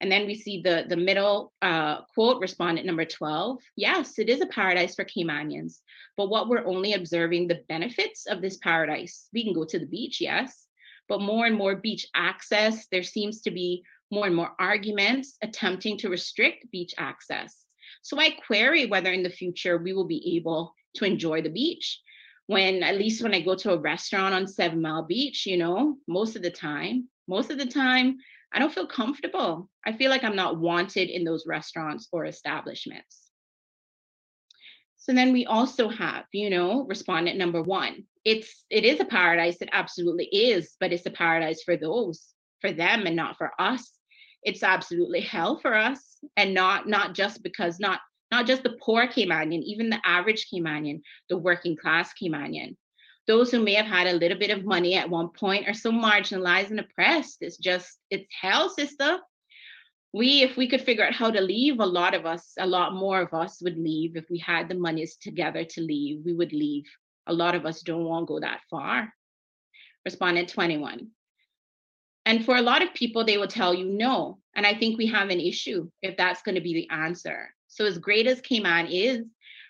And then we see the the middle uh, quote respondent number 12 yes it is a paradise for caymanians but what we're only observing the benefits of this paradise. We can go to the beach yes but more and more beach access there seems to be more and more arguments attempting to restrict beach access so I query whether in the future we will be able to enjoy the beach. When at least when I go to a restaurant on Seven Mile Beach, you know, most of the time, most of the time, I don't feel comfortable. I feel like I'm not wanted in those restaurants or establishments. So then we also have, you know, respondent number one. It's it is a paradise, it absolutely is, but it's a paradise for those, for them and not for us it's absolutely hell for us and not not just because not not just the poor Caymanian, even the average Caymanian, the working class Caymanian. Those who may have had a little bit of money at one point are so marginalized and oppressed. It's just, it's hell, sister. We, if we could figure out how to leave, a lot of us, a lot more of us would leave. If we had the monies together to leave, we would leave. A lot of us don't want to go that far. Respondent 21. And for a lot of people, they will tell you no. And I think we have an issue if that's going to be the answer. So, as great as Cayman is,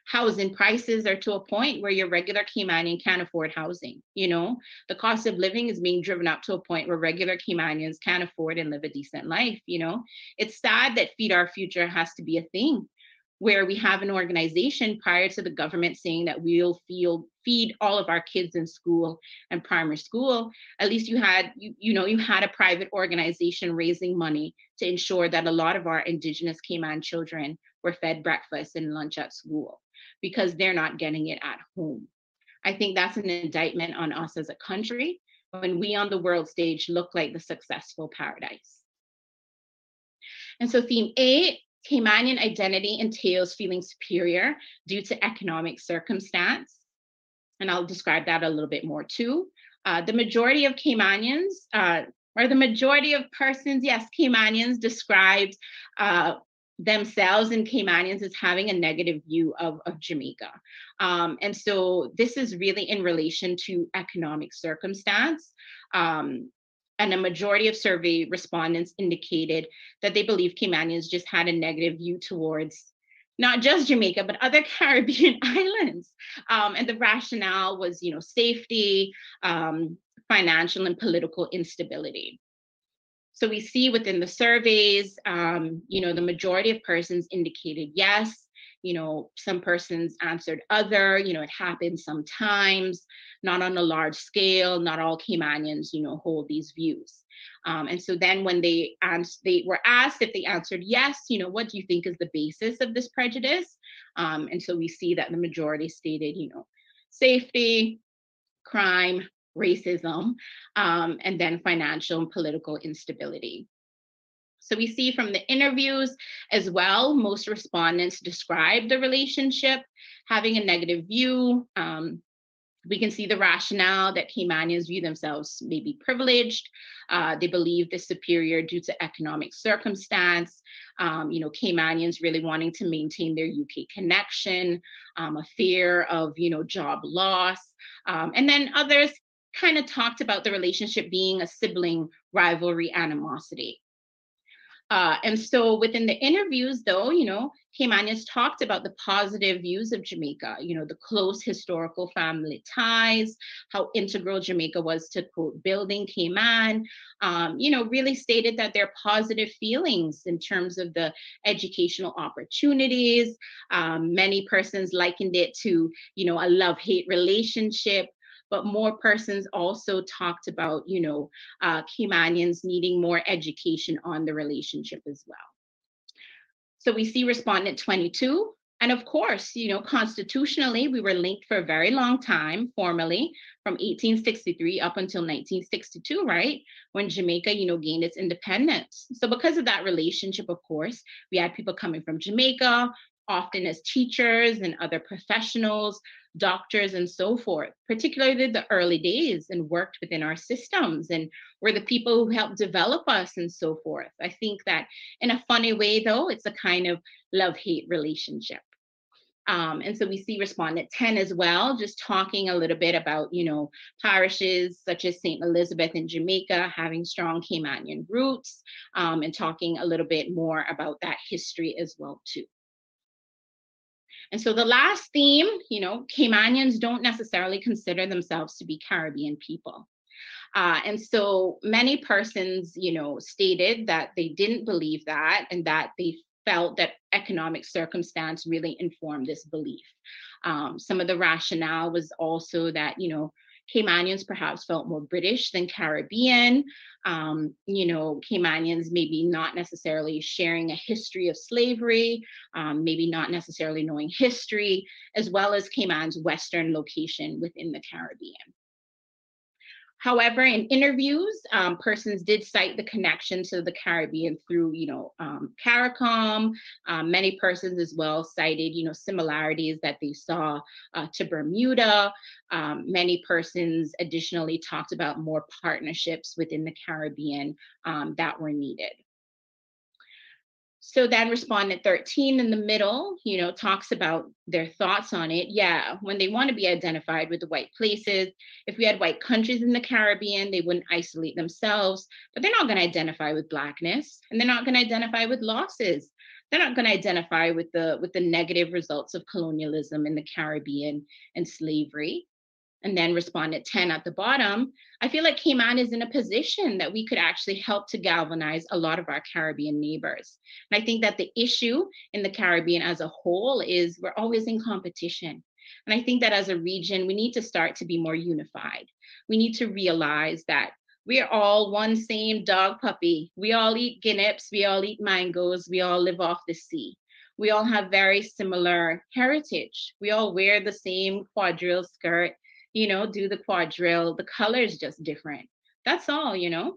housing prices are to a point where your regular Caymanian can't afford housing. You know, the cost of living is being driven up to a point where regular Caymanians can't afford and live a decent life. You know, it's sad that Feed Our Future has to be a thing where we have an organization prior to the government saying that we'll feel, feed all of our kids in school and primary school at least you had you, you know you had a private organization raising money to ensure that a lot of our indigenous cayman children were fed breakfast and lunch at school because they're not getting it at home. I think that's an indictment on us as a country when we on the world stage look like the successful paradise. And so theme A, Caymanian identity entails feeling superior due to economic circumstance. And I'll describe that a little bit more too. Uh, the majority of Caymanians, uh, or the majority of persons, yes, Caymanians described uh, themselves and Caymanians as having a negative view of, of Jamaica. Um, and so this is really in relation to economic circumstance. Um, and a majority of survey respondents indicated that they believe Caymanians just had a negative view towards not just Jamaica, but other (laughs) Caribbean (laughs) islands. Um, and the rationale was, you know, safety, um, financial and political instability. So we see within the surveys, um, you know, the majority of persons indicated yes. You know, some persons answered other, you know, it happens sometimes, not on a large scale, not all Caymanians, you know, hold these views. Um, and so then when they asked, they were asked if they answered yes, you know, what do you think is the basis of this prejudice? Um, and so we see that the majority stated, you know, safety, crime, racism, um, and then financial and political instability. So we see from the interviews as well, most respondents describe the relationship having a negative view. Um, we can see the rationale that Caymanians view themselves maybe privileged. Uh, they believe the superior due to economic circumstance. Um, you know, Caymanians really wanting to maintain their UK connection, um, a fear of, you know, job loss. Um, and then others kind of talked about the relationship being a sibling rivalry animosity. Uh, and so within the interviews, though, you know, Caymanians talked about the positive views of Jamaica, you know, the close historical family ties, how integral Jamaica was to quote, building Cayman, um, you know, really stated that their positive feelings in terms of the educational opportunities. Um, many persons likened it to, you know, a love hate relationship but more persons also talked about, you know, uh, Caymanians needing more education on the relationship as well. So we see respondent 22. And of course, you know, constitutionally, we were linked for a very long time, formally, from 1863 up until 1962, right? When Jamaica, you know, gained its independence. So because of that relationship, of course, we had people coming from Jamaica, often as teachers and other professionals doctors and so forth, particularly the early days and worked within our systems and were the people who helped develop us and so forth. I think that in a funny way, though, it's a kind of love hate relationship. Um, and so we see respondent 10 as well, just talking a little bit about, you know, parishes such as St. Elizabeth in Jamaica having strong Caymanian roots um, and talking a little bit more about that history as well too. And so the last theme, you know, Caymanians don't necessarily consider themselves to be Caribbean people. Uh, and so many persons, you know, stated that they didn't believe that and that they felt that economic circumstance really informed this belief. Um, some of the rationale was also that, you know, Caymanians perhaps felt more British than Caribbean. Um, you know, Caymanians maybe not necessarily sharing a history of slavery, um, maybe not necessarily knowing history, as well as Cayman's Western location within the Caribbean. However, in interviews, um, persons did cite the connection to the Caribbean through, you know, um, CARICOM. Um, many persons as well cited, you know, similarities that they saw uh, to Bermuda. Um, many persons additionally talked about more partnerships within the Caribbean um, that were needed. So then respondent 13 in the middle, you know, talks about their thoughts on it. Yeah, when they want to be identified with the white places, if we had white countries in the Caribbean, they wouldn't isolate themselves, but they're not going to identify with blackness and they're not going to identify with losses. They're not going to identify with the with the negative results of colonialism in the Caribbean and slavery and then respondent 10 at the bottom, I feel like Cayman is in a position that we could actually help to galvanize a lot of our Caribbean neighbors. And I think that the issue in the Caribbean as a whole is we're always in competition. And I think that as a region, we need to start to be more unified. We need to realize that we are all one same dog puppy. We all eat guineps, we all eat mangoes, we all live off the sea We all have very similar heritage. We all wear the same quadrille skirt, you know, do the quadrille. The color is just different. That's all, you know.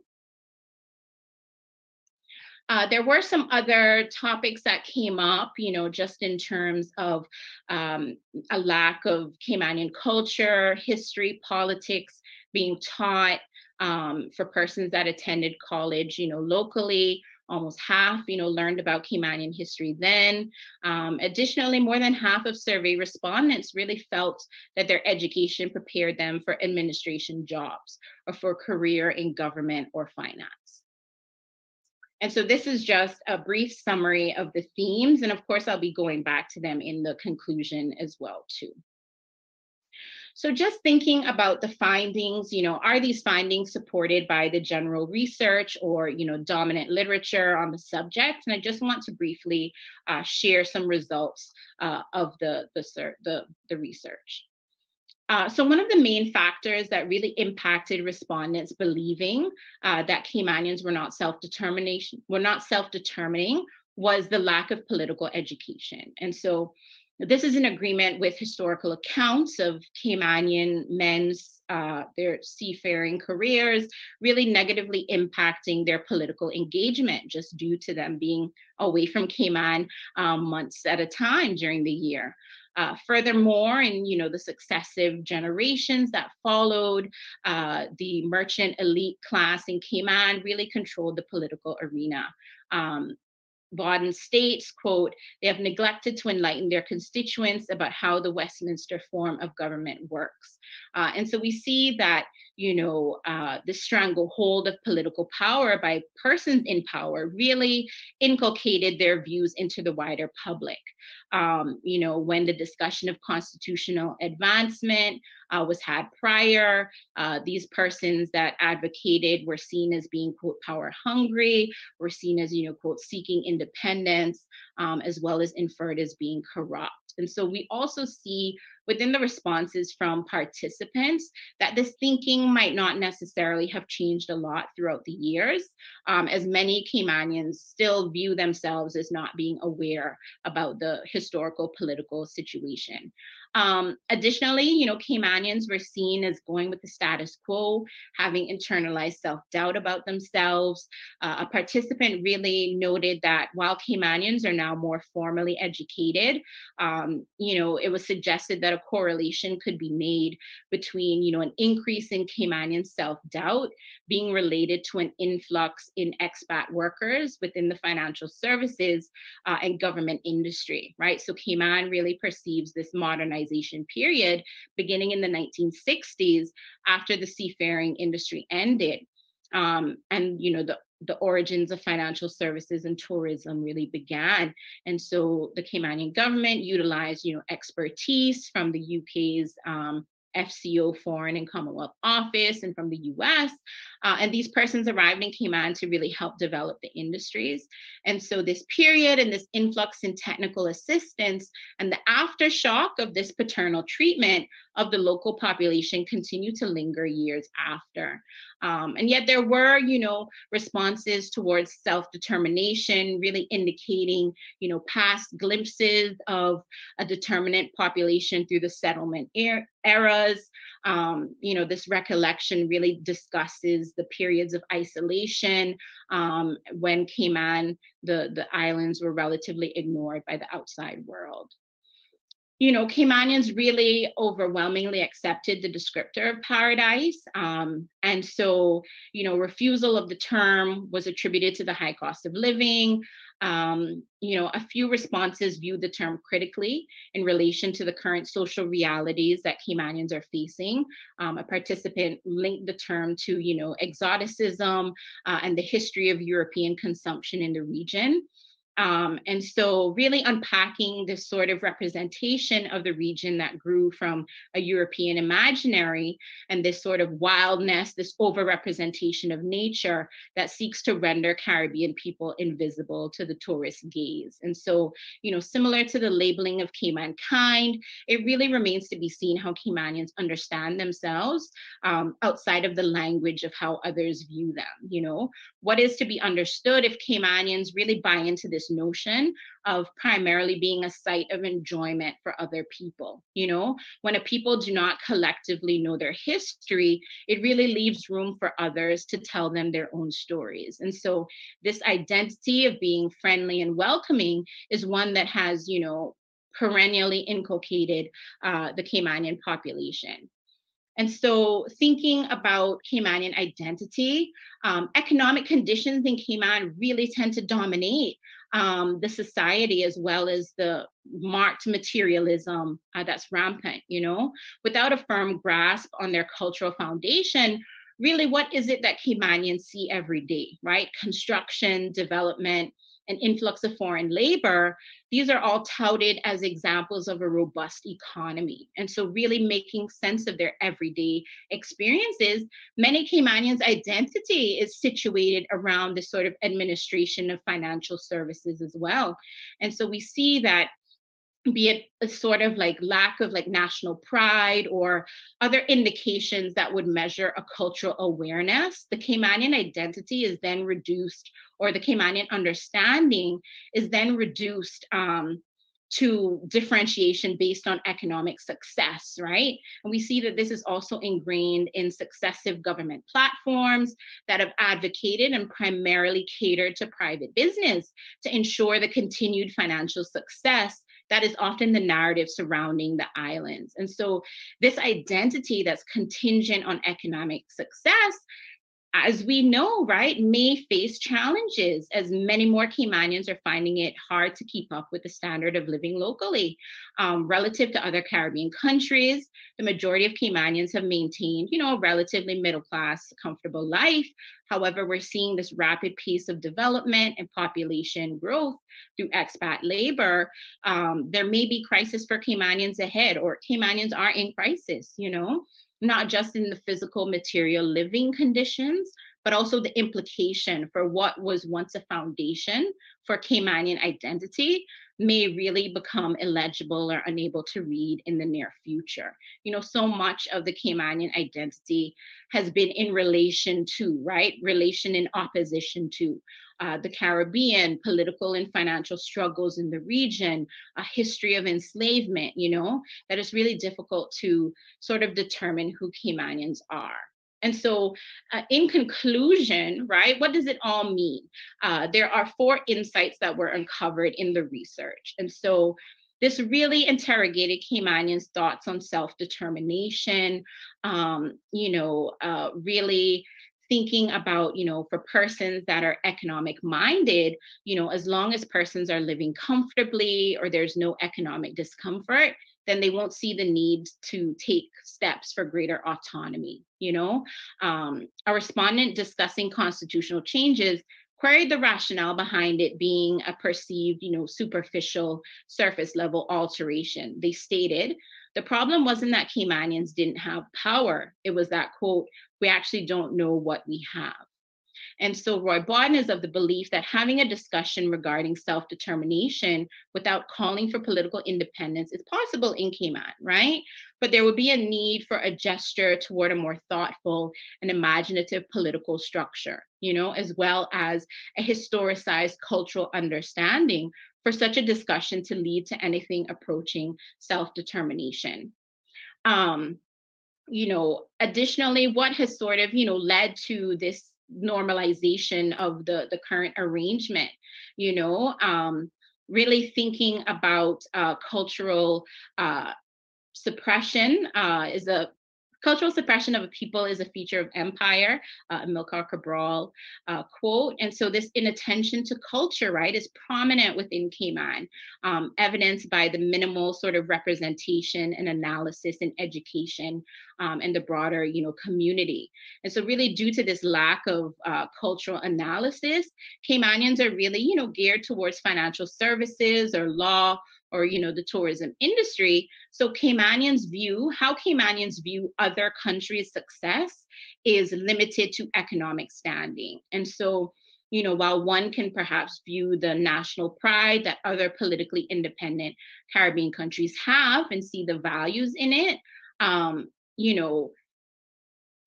Uh, there were some other topics that came up, you know, just in terms of um, a lack of Caymanian culture, history, politics being taught um, for persons that attended college, you know, locally. Almost half, you know, learned about Caymanian history then. Um, additionally, more than half of survey respondents really felt that their education prepared them for administration jobs or for career in government or finance. And so this is just a brief summary of the themes. And of course, I'll be going back to them in the conclusion as well too. So just thinking about the findings, you know, are these findings supported by the general research or, you know, dominant literature on the subject? And I just want to briefly uh, share some results uh, of the, the, the, the research. Uh, so one of the main factors that really impacted respondents believing uh, that Caymanians were not self-determination, were not self-determining was the lack of political education. And so this is an agreement with historical accounts of Caymanian men's uh, their seafaring careers, really negatively impacting their political engagement just due to them being away from Cayman um, months at a time during the year. Uh, furthermore, in you know the successive generations that followed, uh, the merchant elite class in Cayman really controlled the political arena. Um, Bodden states, quote, they have neglected to enlighten their constituents about how the Westminster form of government works. Uh, and so we see that, you know, uh, the stranglehold of political power by persons in power really inculcated their views into the wider public um, you know, when the discussion of constitutional advancement uh, was had prior, uh, these persons that advocated were seen as being, quote, power hungry, were seen as, you know, quote, seeking independence, um, as well as inferred as being corrupt. And so we also see within the responses from participants that this thinking might not necessarily have changed a lot throughout the years, um, as many Caymanians still view themselves as not being aware about the historical political situation. Um, additionally, you know, Caymanians were seen as going with the status quo, having internalized self-doubt about themselves. Uh, a participant really noted that while Caymanians are now more formally educated, um, you know, it was suggested that a correlation could be made between, you know, an increase in Caymanian self-doubt being related to an influx in expat workers within the financial services uh, and government industry, right? So Cayman really perceives this modernization colonization period beginning in the 1960s after the seafaring industry ended. Um, and you know the the origins of financial services and tourism really began. And so the Caymanian government utilized, you know, expertise from the UK's um, FCO Foreign and Commonwealth Office and from the US. Uh, and these persons arrived and came in Cayman to really help develop the industries. And so this period and this influx in technical assistance and the aftershock of this paternal treatment of the local population continue to linger years after. Um, and yet there were, you know, responses towards self-determination, really indicating, you know, past glimpses of a determinate population through the settlement er eras. Um, you know, this recollection really discusses the periods of isolation um, when Cayman, the, the islands were relatively ignored by the outside world you know, Caymanians really overwhelmingly accepted the descriptor of paradise. Um, and so, you know, refusal of the term was attributed to the high cost of living. Um, you know, a few responses viewed the term critically in relation to the current social realities that Caymanians are facing. Um, a participant linked the term to, you know, exoticism uh, and the history of European consumption in the region. Um, and so really unpacking this sort of representation of the region that grew from a European imaginary and this sort of wildness, this overrepresentation of nature that seeks to render Caribbean people invisible to the tourist gaze. And so, you know, similar to the labeling of Caymankind, it really remains to be seen how Caymanians understand themselves um, outside of the language of how others view them, you know. What is to be understood if Caymanians really buy into this this notion of primarily being a site of enjoyment for other people. You know, when a people do not collectively know their history, it really leaves room for others to tell them their own stories. And so, this identity of being friendly and welcoming is one that has, you know, perennially inculcated uh, the Caymanian population. And so, thinking about Caymanian identity, um, economic conditions in Cayman really tend to dominate um, the society as well as the marked materialism uh, that's rampant, you know, without a firm grasp on their cultural foundation. Really, what is it that Caymanians see every day, right? Construction, development, an influx of foreign labor, these are all touted as examples of a robust economy. And so, really making sense of their everyday experiences, many Caymanians' identity is situated around the sort of administration of financial services as well. And so, we see that be it a sort of like lack of like national pride or other indications that would measure a cultural awareness, the Caymanian identity is then reduced, or the Caymanian understanding is then reduced um, to differentiation based on economic success, right? And we see that this is also ingrained in successive government platforms that have advocated and primarily catered to private business to ensure the continued financial success that is often the narrative surrounding the islands. And so, this identity that's contingent on economic success as we know, right, may face challenges as many more Caymanians are finding it hard to keep up with the standard of living locally. Um, relative to other Caribbean countries, the majority of Caymanians have maintained, you know, a relatively middle class, comfortable life. However, we're seeing this rapid pace of development and population growth through expat labor. Um, there may be crisis for Caymanians ahead, or Caymanians are in crisis, you know not just in the physical material living conditions, but also the implication for what was once a foundation for Caymanian identity may really become illegible or unable to read in the near future. You know, so much of the Caymanian identity has been in relation to, right? Relation in opposition to uh, the Caribbean, political and financial struggles in the region, a history of enslavement, you know, that is really difficult to sort of determine who Caymanians are. And so, uh, in conclusion, right, what does it all mean? Uh, there are four insights that were uncovered in the research. And so, this really interrogated Caymanians' thoughts on self determination, um, you know, uh, really thinking about, you know, for persons that are economic minded, you know, as long as persons are living comfortably or there's no economic discomfort, then they won't see the need to take steps for greater autonomy. You know, um, a respondent discussing constitutional changes queried the rationale behind it being a perceived, you know, superficial surface level alteration. They stated the problem wasn't that Caymanians didn't have power. It was that, quote, we actually don't know what we have. And so Roy Bodden is of the belief that having a discussion regarding self determination without calling for political independence is possible in Cayman, right? But there would be a need for a gesture toward a more thoughtful and imaginative political structure, you know, as well as a historicized cultural understanding for such a discussion to lead to anything approaching self determination. Um, you know, additionally, what has sort of, you know, led to this normalization of the the current arrangement you know um really thinking about uh, cultural uh, suppression uh, is a Cultural suppression of a people is a feature of empire, uh, Amilcar Cabral uh, quote. And so this inattention to culture, right, is prominent within Cayman, um, evidenced by the minimal sort of representation and analysis and education um, and the broader, you know, community. And so really due to this lack of uh, cultural analysis, Caymanians are really, you know, geared towards financial services or law or you know the tourism industry. So caymanians view how caymanians view other countries success is limited to economic standing. And so you know while one can perhaps view the national pride that other politically independent caribbean countries have and see the values in it um you know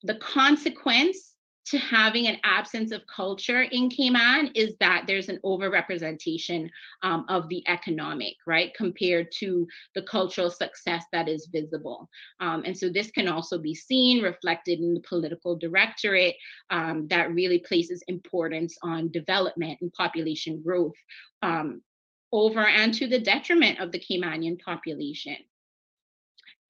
the consequence to having an absence of culture in Cayman is that there's an overrepresentation um, of the economic, right, compared to the cultural success that is visible. Um, and so this can also be seen reflected in the political directorate um, that really places importance on development and population growth um, over and to the detriment of the Caymanian population.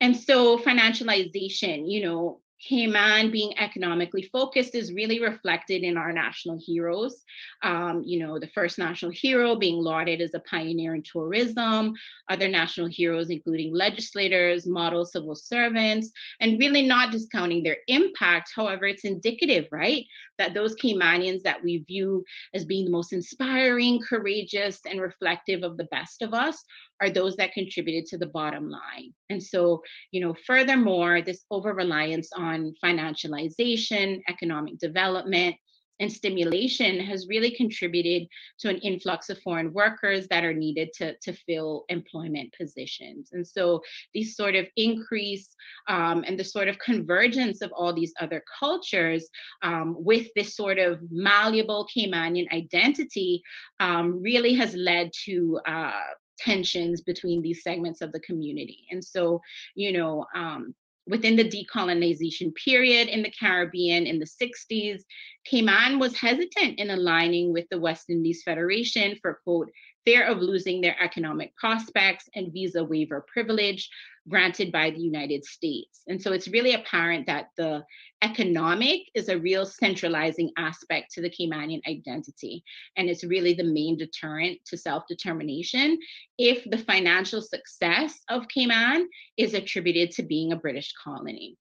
And so financialization, you know, Cayman being economically focused is really reflected in our national heroes. Um, you know, the first national hero being lauded as a pioneer in tourism, other national heroes, including legislators, model civil servants, and really not discounting their impact. However, it's indicative, right, that those Caymanians that we view as being the most inspiring, courageous, and reflective of the best of us are those that contributed to the bottom line. And so, you know, furthermore, this over reliance on financialization, economic development, and stimulation has really contributed to an influx of foreign workers that are needed to, to fill employment positions. And so these sort of increase um, and the sort of convergence of all these other cultures um, with this sort of malleable Caymanian identity um, really has led to uh, tensions between these segments of the community. And so, you know, um, within the decolonization period in the Caribbean in the 60s, Cayman was hesitant in aligning with the West Indies Federation for, quote, fear of losing their economic prospects and visa waiver privilege granted by the United States. And so it's really apparent that the economic is a real centralizing aspect to the Caymanian identity. And it's really the main deterrent to self determination if the financial success of Cayman is attributed to being a British colony.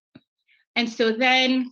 And so then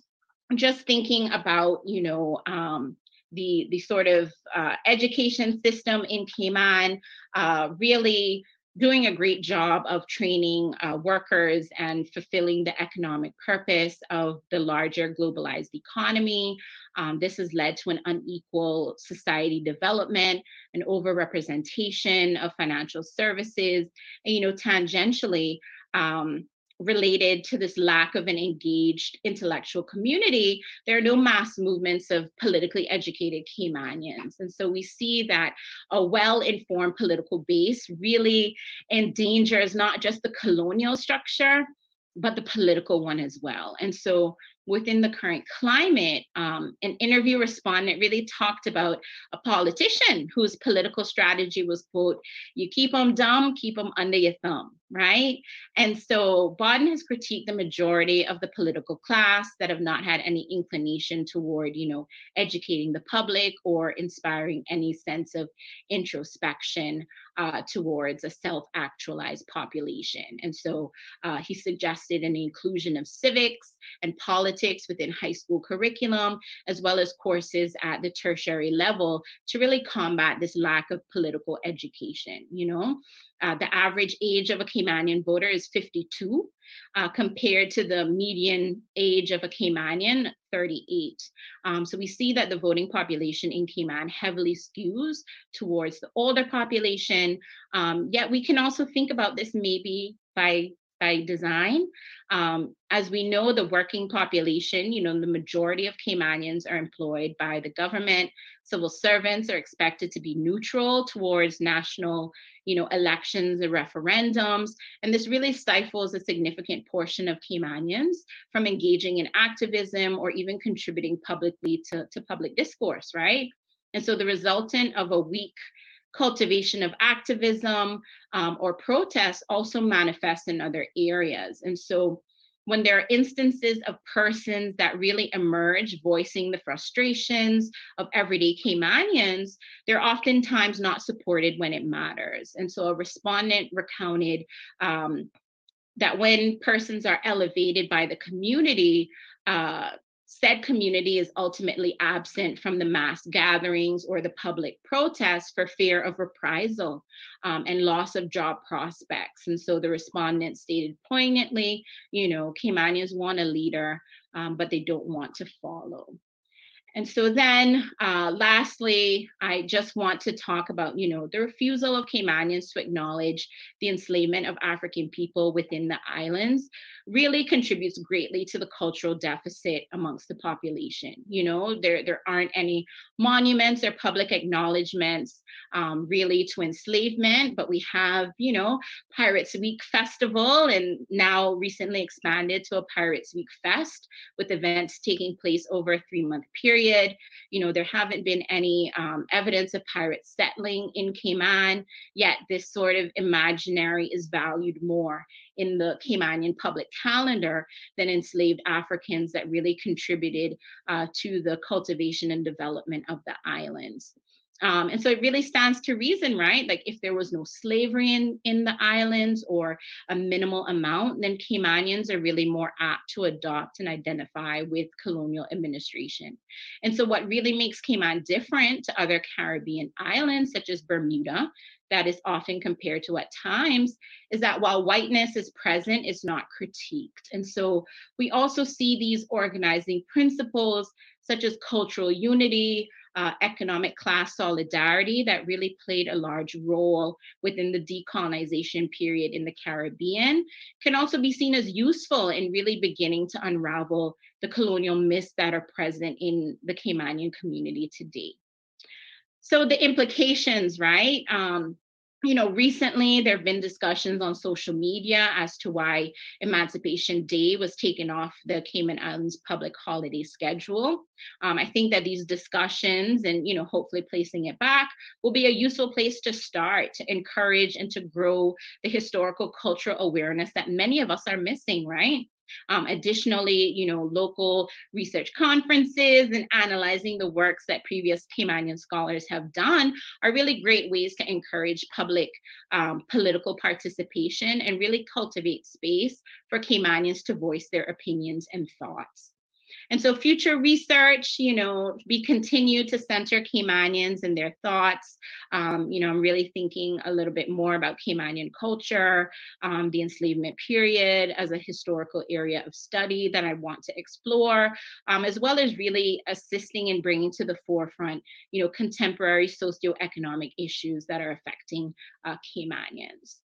just thinking about, you know, um, the, the sort of uh, education system in Cayman uh, really doing a great job of training uh, workers and fulfilling the economic purpose of the larger globalized economy. Um, this has led to an unequal society development, an overrepresentation of financial services, and you know, tangentially, um, related to this lack of an engaged intellectual community, there are no mass movements of politically educated Caymanians. And so we see that a well informed political base really endangers not just the colonial structure, but the political one as well. And so within the current climate, um, an interview respondent really talked about a politician whose political strategy was, quote, you keep them dumb, keep them under your thumb, right? And so Bodden has critiqued the majority of the political class that have not had any inclination toward, you know, educating the public or inspiring any sense of introspection uh, towards a self-actualized population. And so uh, he suggested an inclusion of civics and politics within high school curriculum, as well as courses at the tertiary level to really combat this lack of political education, you know? Uh, the average age of a Caymanian voter is 52, uh, compared to the median age of a Caymanian, 38. Um, so we see that the voting population in Cayman heavily skews towards the older population. Um, yet we can also think about this maybe by by design. Um, as we know, the working population, you know, the majority of Caymanians are employed by the government. Civil servants are expected to be neutral towards national, you know, elections and referendums. And this really stifles a significant portion of Caymanians from engaging in activism or even contributing publicly to, to public discourse, right? And so the resultant of a weak cultivation of activism um, or protest also manifests in other areas. And so when there are instances of persons that really emerge voicing the frustrations of everyday Caymanians, they're oftentimes not supported when it matters. And so a respondent recounted um, that when persons are elevated by the community, uh, said community is ultimately absent from the mass gatherings or the public protests for fear of reprisal um, and loss of job prospects. And so the respondent stated poignantly, you know, Caymanians want a leader, um, but they don't want to follow. And so then uh, lastly, I just want to talk about, you know, the refusal of Caymanians to acknowledge the enslavement of African people within the islands really contributes greatly to the cultural deficit amongst the population. You know, there, there aren't any monuments or public acknowledgements um, really to enslavement, but we have, you know, Pirates Week Festival and now recently expanded to a Pirates Week Fest with events taking place over a three month period. You know, there haven't been any um, evidence of pirates settling in Cayman, yet this sort of imaginary is valued more in the Caymanian public calendar than enslaved Africans that really contributed uh, to the cultivation and development of the islands. Um, and so it really stands to reason, right? Like if there was no slavery in, in the islands or a minimal amount, then Caymanians are really more apt to adopt and identify with colonial administration. And so what really makes Cayman different to other Caribbean islands, such as Bermuda, that is often compared to at times is that while whiteness is present, it's not critiqued. And so we also see these organizing principles such as cultural unity, uh, economic class solidarity that really played a large role within the decolonization period in the Caribbean can also be seen as useful in really beginning to unravel the colonial myths that are present in the Caymanian community today. So the implications, right? Um, you know, recently there have been discussions on social media as to why Emancipation Day was taken off the Cayman Islands public holiday schedule. Um, I think that these discussions and, you know, hopefully placing it back will be a useful place to start to encourage and to grow the historical cultural awareness that many of us are missing, right? Um, additionally, you know, local research conferences and analyzing the works that previous Caymanian scholars have done are really great ways to encourage public um, political participation and really cultivate space for Caymanians to voice their opinions and thoughts. And so future research, you know, we continue to center Caymanians and their thoughts. Um, you know, I'm really thinking a little bit more about Caymanian culture, um, the enslavement period as a historical area of study that I want to explore, um, as well as really assisting in bringing to the forefront, you know, contemporary socioeconomic issues that are affecting uh, Caymanians.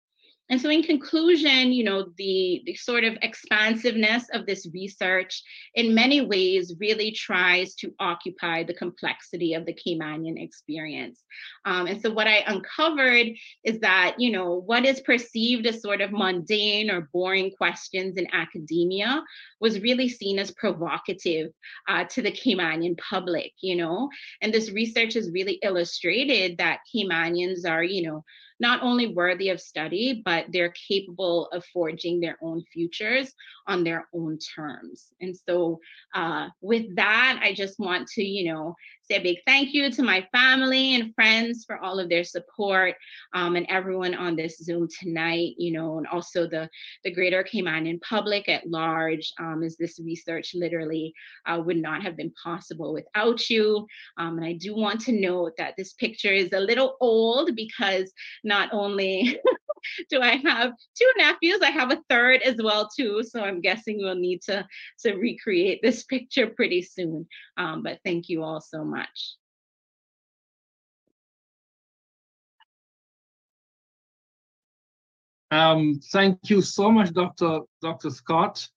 And so in conclusion, you know, the, the sort of expansiveness of this research in many ways really tries to occupy the complexity of the Caymanian experience. Um, and so what I uncovered is that, you know, what is perceived as sort of mundane or boring questions in academia was really seen as provocative uh, to the Caymanian public, you know, and this research has really illustrated that Caymanians are, you know, not only worthy of study, but they're capable of forging their own futures on their own terms. And so uh, with that, I just want to, you know, say a big thank you to my family and friends for all of their support um, and everyone on this Zoom tonight, you know, and also the, the greater Caymanian public at large, um, as this research literally uh, would not have been possible without you. Um, and I do want to note that this picture is a little old because not only (laughs) (laughs) do I have two nephews, I have a third as well too. So I'm guessing we'll need to, to recreate this (laughs) picture pretty soon. Um, but thank you all so much. Um, thank you so much, Dr. Dr. Scott.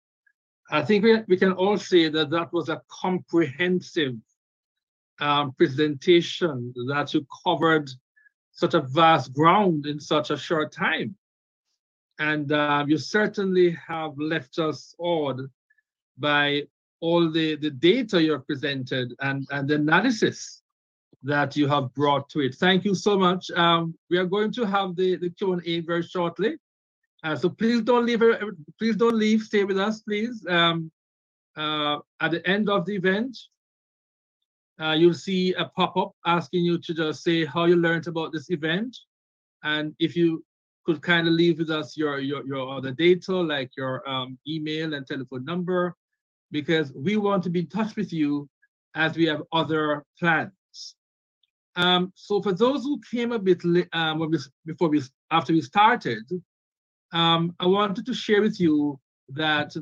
I think we, we can all say that that was a comprehensive um, presentation that you covered such a vast ground in such a short time. And uh, you certainly have left us awed by all the, the data you have presented and, and the analysis that you have brought to it. Thank you so much. Um, we are going to have the, the Q&A very shortly. Uh, so please don't leave, please don't leave, stay with us, please. Um, uh, at the end of the event, uh, you'll see a pop-up asking you to just say how you learned about this event. And if you could kind of leave with us your, your, your other data, like your um, email and telephone number, because we want to be in touch with you as we have other plans. Um, so for those who came a bit um, before we after we started, um, I wanted to share with you that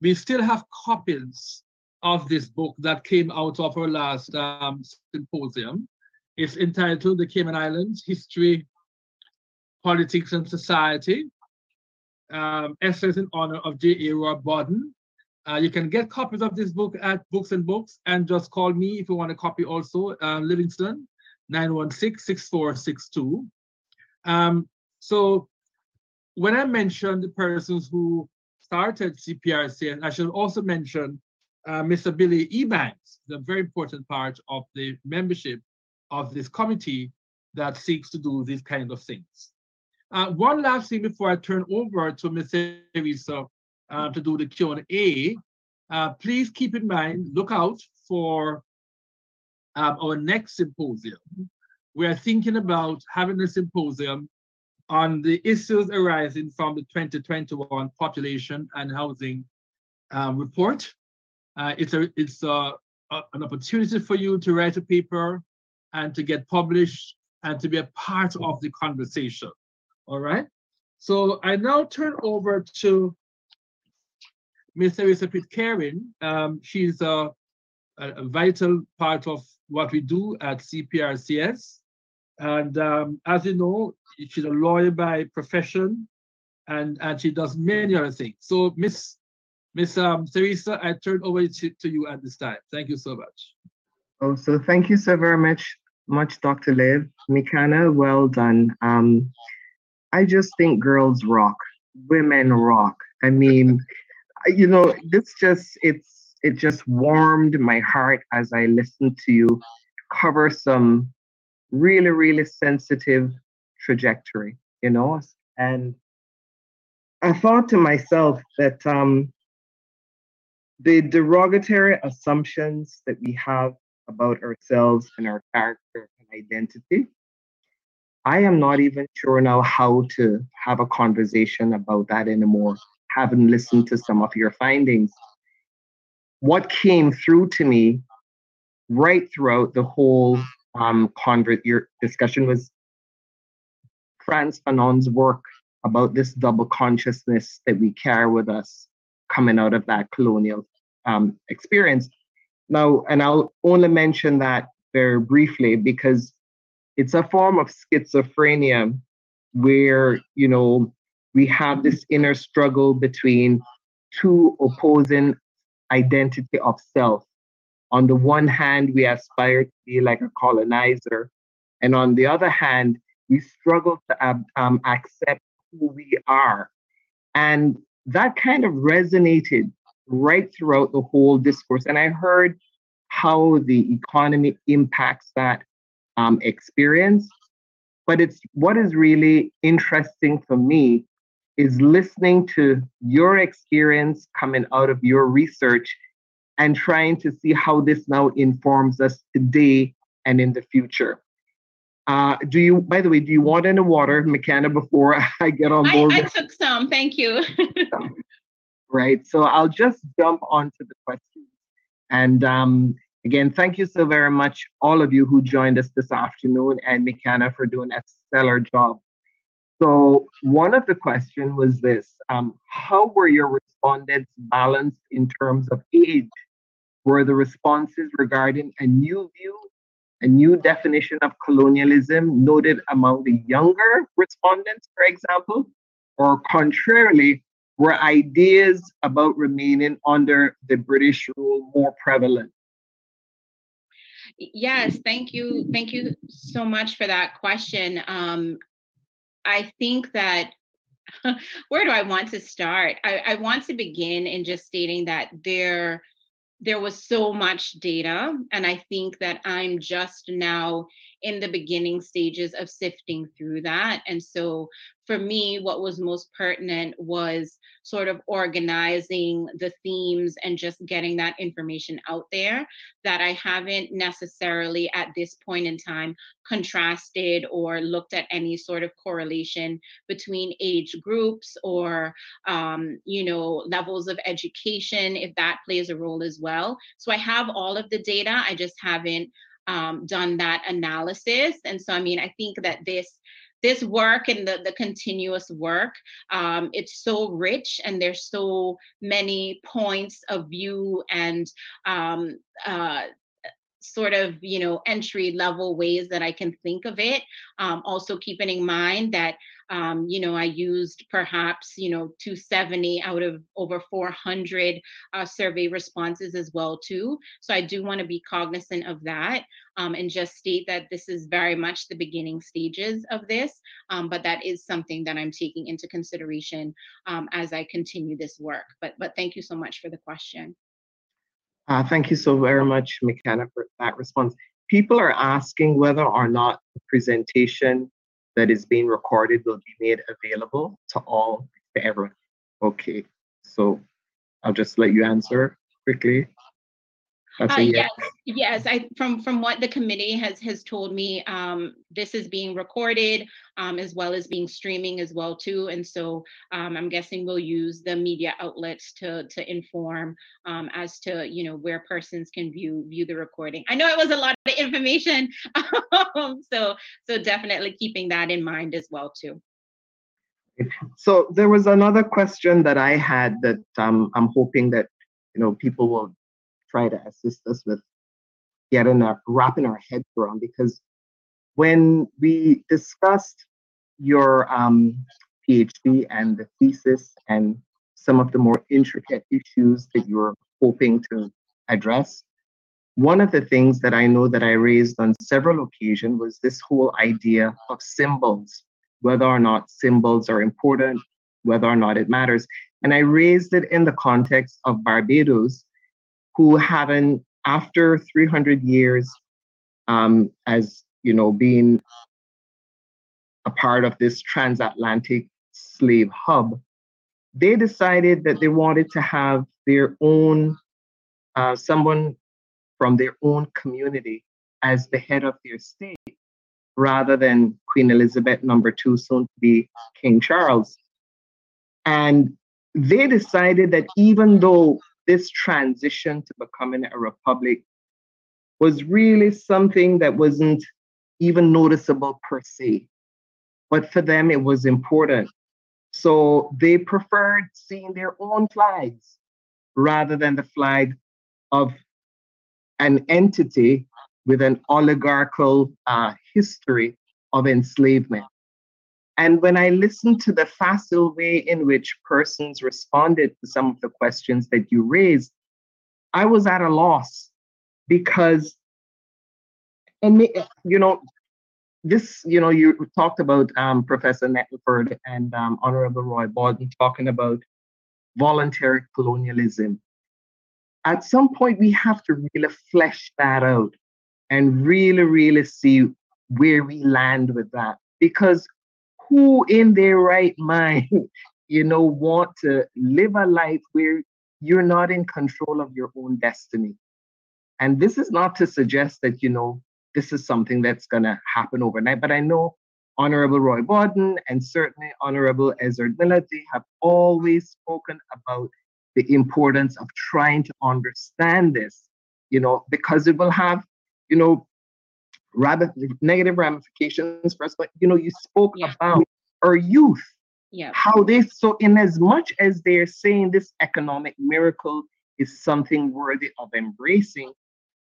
we still have copies of this book that came out of our last um, symposium. It's entitled The Cayman Islands History, Politics and Society. Um, Essays in honor of J.A. Roy Bodden. Uh, you can get copies of this book at Books and Books and just call me if you want a copy also, uh, Livingston, 916-6462. Um, so when I mentioned the persons who started CPRC, I should also mention uh, Mr. Billy Ebanks, the very important part of the membership of this committee that seeks to do these kind of things. Uh, one last thing before I turn over to Ms. Teresa uh, to do the Q&A, uh, please keep in mind, look out for um, our next symposium. We are thinking about having a symposium on the issues arising from the 2021 population and housing um, report. Uh, it's a, it's a, a, an opportunity for you to write a paper and to get published and to be a part of the conversation. All right. So I now turn over to Ms. Teresa Pitcairn. Um, she's a, a, vital part of what we do at CPRCS. And um, as you know, she's a lawyer by profession and, and she does many other things. So Miss Miss um, Teresa, I turn over to, to you at this time. Thank you so much. Oh, so thank you so very much, much, Dr. Liv. McKenna, well done. Um, I just think girls rock, women rock. I mean, you know, this just it's it just warmed my heart as I listened to you cover some really, really sensitive trajectory, you know, and I thought to myself that um, the derogatory assumptions that we have about ourselves and our character and identity. I am not even sure now how to have a conversation about that anymore, having listened to some of your findings. What came through to me right throughout the whole um, convert your discussion was Frantz Fanon's work about this double consciousness that we carry with us coming out of that colonial um, experience. Now, and I'll only mention that very briefly because it's a form of schizophrenia where, you know, we have this inner struggle between two opposing identity of self. On the one hand, we aspire to be like a colonizer. And on the other hand, we struggle to um, accept who we are. And that kind of resonated right throughout the whole discourse. And I heard how the economy impacts that um, experience. But it's what is really interesting for me is listening to your experience coming out of your research and trying to see how this now informs us today and in the future. Uh, do you, by the way, do you want any water, McKenna, before (laughs) I get on board? I, I took some, thank you. (laughs) right, so I'll just jump onto the questions. And um, again, thank you so very much, all of you who joined us this afternoon, and McKenna for doing a stellar job. So one of the questions was this, um, how were your respondents balanced in terms of age? Were the responses regarding a new view a new definition of colonialism noted among the younger respondents, for example, or contrarily, were ideas about remaining under the British rule more prevalent? Yes, thank you. Thank you so much for that question. Um, I think that (laughs) where do I want to start? I, I want to begin in just stating that there there was so much data and i think that i'm just now in the beginning stages of sifting through that. And so for me what was most pertinent was sort of organizing the themes and just getting that information out there that I haven't necessarily at this point in time contrasted or looked at any sort of correlation between age groups or um, you know levels of education if that plays a role as well. So i have all of the data i just haven't um, done that analysis. And so, I mean, I think that this this work and the, the continuous work um, it's so rich and there's so many points of view and um, uh, sort of you know entry level ways that i can think of it um, also keeping in mind that um, you know i used perhaps you know 270 out of over 400 uh, survey responses as well too. So i do want to be cognizant of that um, and just state that this is very much the beginning stages of this um, but that is something that i'm taking into consideration um, as i continue this work. But but thank you so much for the question. Uh, thank you so very much, McKenna, for that response. People are asking whether or not the presentation that is being recorded will be made available to all, to everyone. Okay, so I'll just let you answer quickly. That's uh, yes, yes. I from from what the committee has has told me, um, this is being recorded um, as well as being streaming as well too. And so um, I'm guessing we'll use the media outlets to to inform um, as to you know where persons can view view the recording. I know it was a lot of information, (laughs) um, so so definitely keeping that in mind as well too. So there was another question that I had that um, I'm hoping that you know people will try to assist us with getting our wrapping our heads around because when we discussed your um, PhD and the thesis and some of the more intricate issues that you're hoping to address, one of the things that I know that I raised on several occasions was this whole idea of symbols, whether or not symbols are important, whether or not it matters. And I raised it in the context of Barbados who haven't, after 300 years um, as you know, being a part of this transatlantic slave hub, they decided that they wanted to have their own, uh, someone from their own community as the head of their state, rather than Queen Elizabeth number two, soon to be King Charles. And they decided that even though this transition to becoming a republic was really something that wasn't even noticeable per se. But for them, it was important. So they preferred seeing their own flags rather than the flag of an entity with an oligarchical uh, history of enslavement. And when I listened to the facile way in which persons responded to some of the questions that you raised, I was at a loss because, and you know, this, you know, you talked about um, Professor Nettleford and um, Honorable Roy Bodden talking about voluntary colonialism. At some point, we have to really flesh that out and really, really see where we land with that. Because who in their right (laughs) mind, you know, want to live a life where you're not in control of your own destiny? And this is not to suggest that, you know, this is something that's going to happen overnight, but I know Honorable Roy Bodden and certainly Honorable Ezzard Miller, have always spoken about the importance of trying to understand this, you know, because it will have, you know, rather negative ramifications for us. But you know, you spoke yeah. about our youth. Yeah. How they so in as much as they're saying this economic miracle is something worthy of embracing,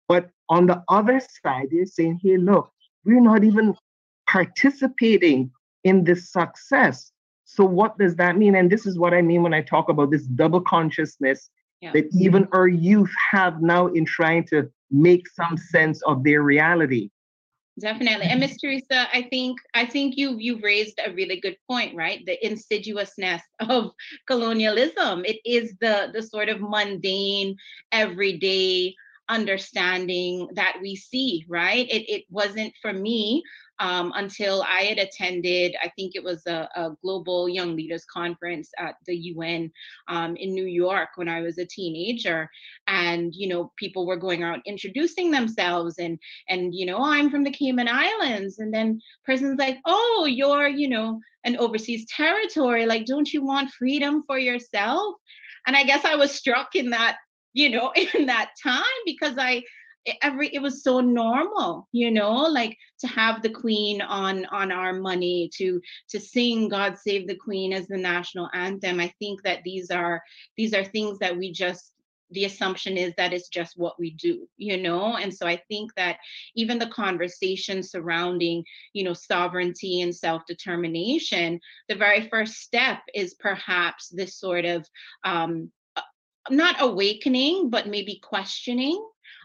but on the other side, they're saying, hey, look, we're not even participating in this success. So what does that mean? And this is what I mean when I talk about this double consciousness yeah. that even our youth have now in trying to make some sense of their reality definitely. And miss teresa i think i think you you raised a really good point right? The insidiousness (laughs) of colonialism. It is the the sort of mundane everyday understanding that we see right? It, it wasn't for me um, until I had attended, I think it was a, a, global young leaders conference at the UN um, in New York when I was a teenager. And, you know, people were going out introducing themselves and, and, you know, oh, I'm from the Cayman Islands. And then person's like, oh, you're, you know, an overseas territory. Like, don't you want freedom for yourself? And I guess I was struck in that, you know, (laughs) in that time because I, every it was so normal you know like to have the queen on on our money to to sing god save the queen as the national anthem. I think that these are these are things that we just the assumption is that it's just what we do you know? And so i think that even the conversation surrounding you know sovereignty and self-determination the very first step is perhaps this sort of um, not awakening but maybe questioning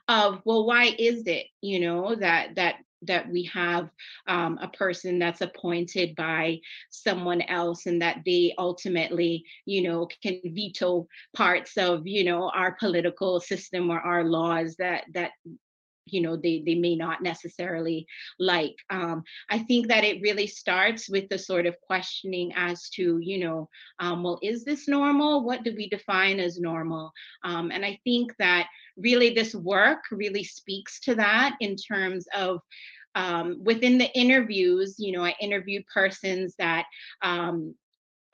of well why is it you know that that that we have um, a person that's appointed by someone else and that they ultimately you know can veto parts of you know our political system or our laws that that you know they they may not necessarily like? Um, i think that it really starts with the sort of questioning as to you know um, well is this normal? What do we define as normal? Um, and i think that really this work really speaks to that in terms of um, within the interviews you know i interviewed persons that um,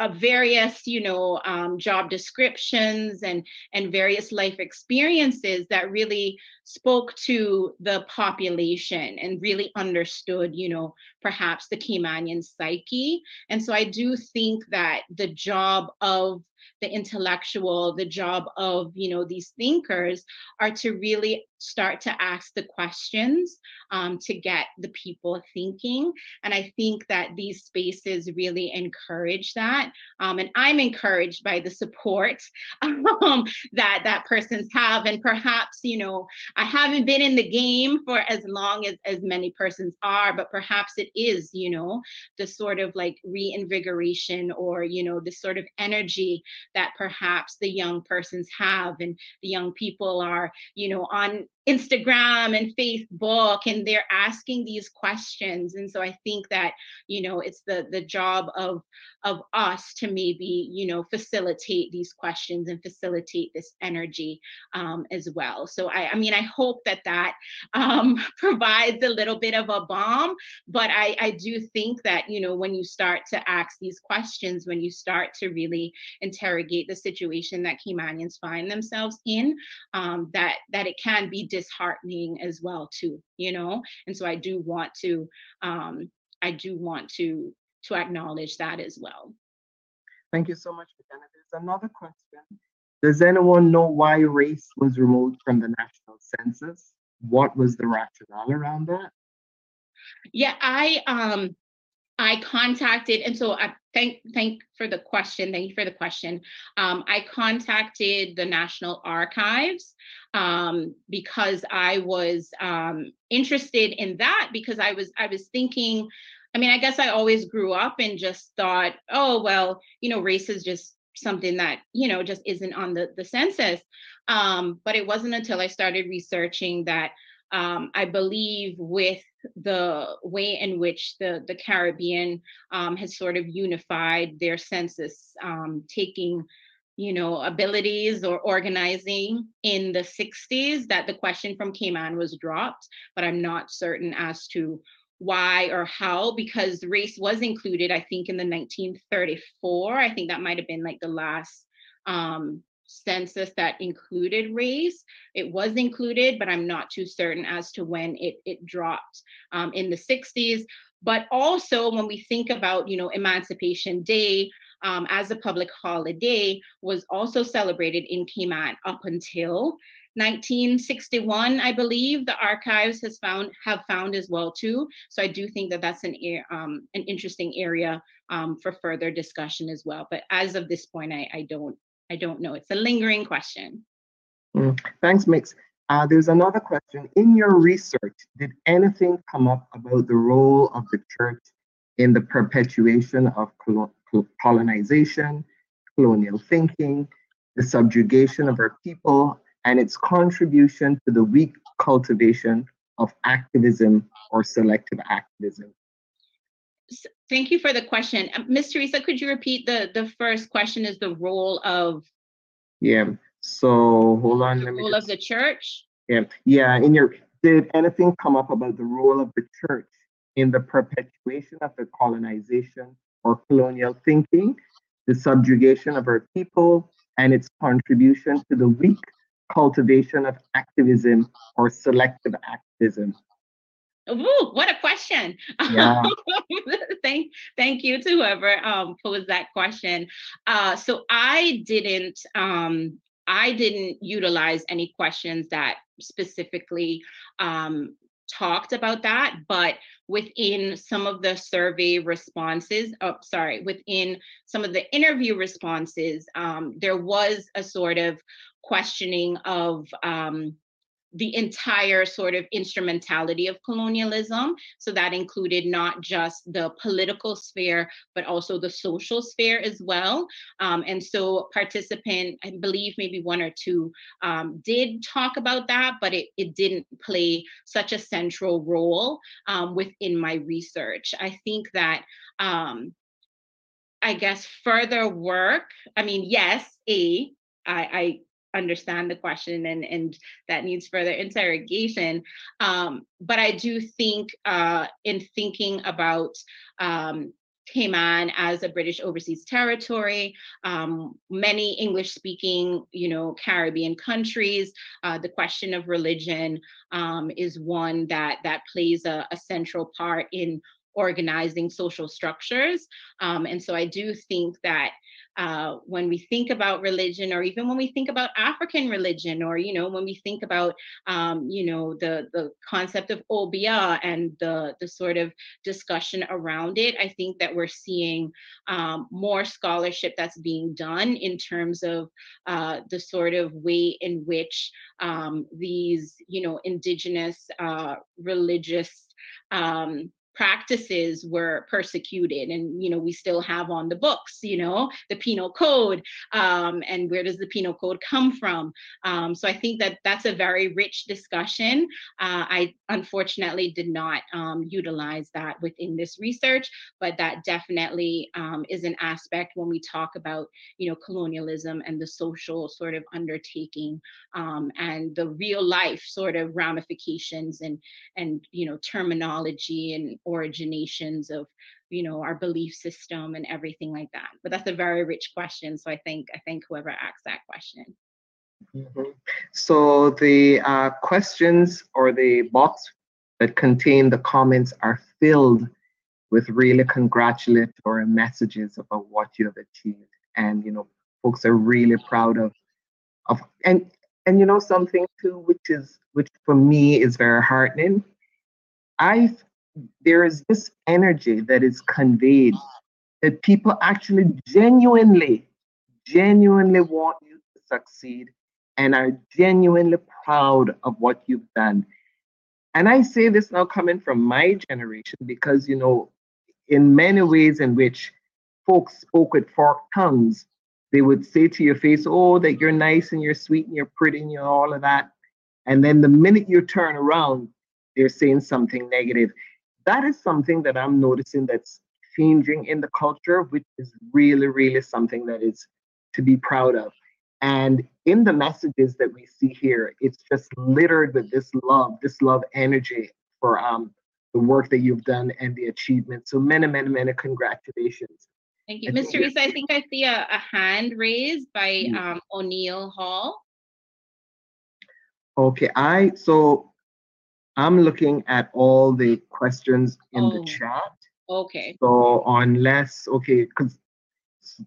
of various you know um, job descriptions and and various life experiences that really spoke to the population and really understood you know perhaps the caymanian psyche. And so i do think that the job of the intellectual the job of you know these thinkers are to really start to ask the questions um, to get the people thinking. And i think that these spaces really encourage that. Um, and i'm encouraged by the support (laughs) um, that that persons have. And perhaps you know i haven't been in the game for as long as as many persons are but perhaps it is you know the sort of like reinvigoration or you know the sort of energy that perhaps the young persons have and the young people are you know on Instagram and Facebook and they're asking these questions. And so I think that you know it's the the job of of us to maybe you know facilitate these questions and facilitate this energy um, as well. So I, I mean I hope that that um, (laughs) provides a little bit of a balm but I I do think that you know when you start to ask these questions when you start to really interrogate the situation that Caymanians find themselves in um, that that it can be disheartening as well too you know? And so i do want to um i do want to to acknowledge that as well. Thank you so much McKenna. there's another question. Does anyone know why race was removed from the national census? What was the rationale around that? Yeah i um I contacted, and so I thank thank for the question. Thank you for the question. Um, I contacted the National Archives um, because I was um, interested in that because I was I was thinking. I mean, I guess I always grew up and just thought, oh well, you know, race is just something that you know just isn't on the the census. Um, but it wasn't until I started researching that um, I believe with the way in which the, the Caribbean um, has sort of unified their census, um, taking you know abilities or organizing in the 60s that the question from Cayman was dropped, but I'm not certain as to why or how because race was included i think in the 1934 i think that might have been like the last um, census that included race. It was included, but I'm not too certain as to when it, it dropped um, in the 60s. But also when we think about, you know, Emancipation Day um, as a public holiday was also celebrated in Cayman up until 1961, I believe the archives has found have found as well too. So I do think that that's an um, an interesting area um, for further discussion as well. But as of this point, I, I don't I don't know. It's a lingering question. Mm, thanks, Mix. Uh, there's another question. In your research, did anything come up about the role of the church in the perpetuation of colonization, colonial thinking, the subjugation of our people, and its contribution to the weak cultivation of activism or selective activism? Thank you for the question. Um, Ms. Teresa, could you repeat the, the first question is the role of? Yeah, so hold on. The role just, of the church? Yeah, yeah. In your, did anything come up about the role of the church in the perpetuation of the colonization or colonial thinking, the subjugation of our people, and its contribution to the weak cultivation of activism or selective activism? Ooh, what a question. Yeah. (laughs) thank thank you to whoever um, posed that question. Uh, so I didn't um, I didn't utilize any questions that specifically um, talked about that, but within some of the survey responses, oh, sorry, within some of the interview responses, um, there was a sort of questioning of um, the entire sort of instrumentality of colonialism. So that included not just the political sphere, but also the social sphere as well. Um, and so participant, I believe maybe one or two um, did talk about that, but it, it didn't play such a central role um, within my research. I think that um, I guess further work, I mean, yes, A, I, I understand the question and and that needs further interrogation um, but i do think uh, in thinking about um, Cayman as a British overseas territory, um, many English speaking, you know, Caribbean countries. Uh, the question of religion um, is one that that plays a, a central part in organizing social structures. Um, and so I do think that uh, when we think about religion or even when we think about african religion or you know when we think about um, you know the the concept of obeah and the the sort of discussion around it i think that we're seeing um, more scholarship that's being done in terms of uh, the sort of way in which um, these you know indigenous uh, religious um, practices were persecuted and you know we still have on the books you know the penal code um, and where does the penal code come from? Um, so i think that that's a very rich discussion. Uh, i unfortunately did not um, utilize that within this research but that definitely um, is an aspect when we talk about you know colonialism and the social sort of undertaking um, and the real life sort of ramifications and and you know terminology and originations of you know our belief system and everything like that but that's a very rich question so i think i think whoever asked that question mm-hmm. so the uh, questions or the box that contain the comments are filled with really congratulatory messages about what you have achieved and you know folks are really proud of of and and you know something too which is which for me is very heartening i there is this energy that is conveyed that people actually genuinely, genuinely want you to succeed and are genuinely proud of what you've done. And I say this now coming from my generation because, you know, in many ways in which folks spoke with forked tongues, they would say to your face, oh, that you're nice and you're sweet and you're pretty and you're all of that. And then the minute you turn around, they're saying something negative that is something that I'm noticing that's changing in the culture, which is really, really something that is to be proud of. And in the messages that we see here, it's just littered with this love, this love energy for um, the work that you've done and the achievements. So many, many, many congratulations. Thank you. Ms. Teresa, I think I see a, a hand raised by mm. um, O'Neill Hall. Okay, I so I'm looking at all the questions in the Oh. chat. Okay. So unless, okay, because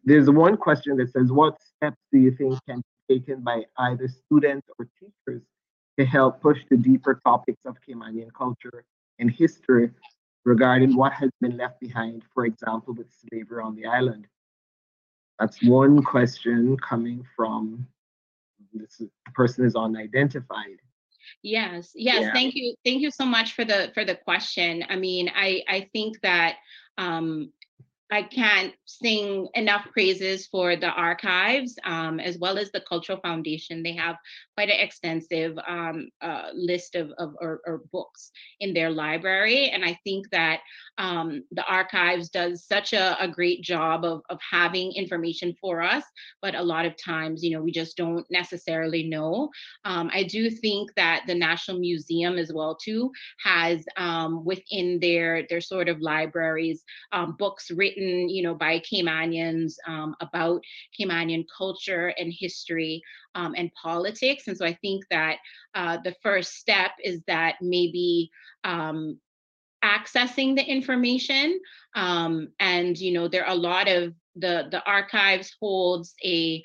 there's one question that says, what steps do you think can be taken by either students or teachers to help push the deeper topics of Caymanian culture and history regarding what has been left behind, for example, with slavery on the island? That's one question coming from this person is unidentified. Yes, yes. Yeah. Thank you. Thank you so much for the for the question. I mean, I I think that um I can't sing enough praises for the archives um, as well as the Cultural Foundation. They have quite an extensive um, uh, list of, of or, or books in their library, and I think that um, the archives does such a, a great job of, of having information for us. But a lot of times, you know, we just don't necessarily know. Um, I do think that the National Museum as well too has um, within their their sort of libraries um, books written written, you know, by Caymanians um, about Caymanian culture and history um, and politics. And so I think that uh, the first step is that maybe um, accessing the information um, and you know there are a lot of the the archives holds a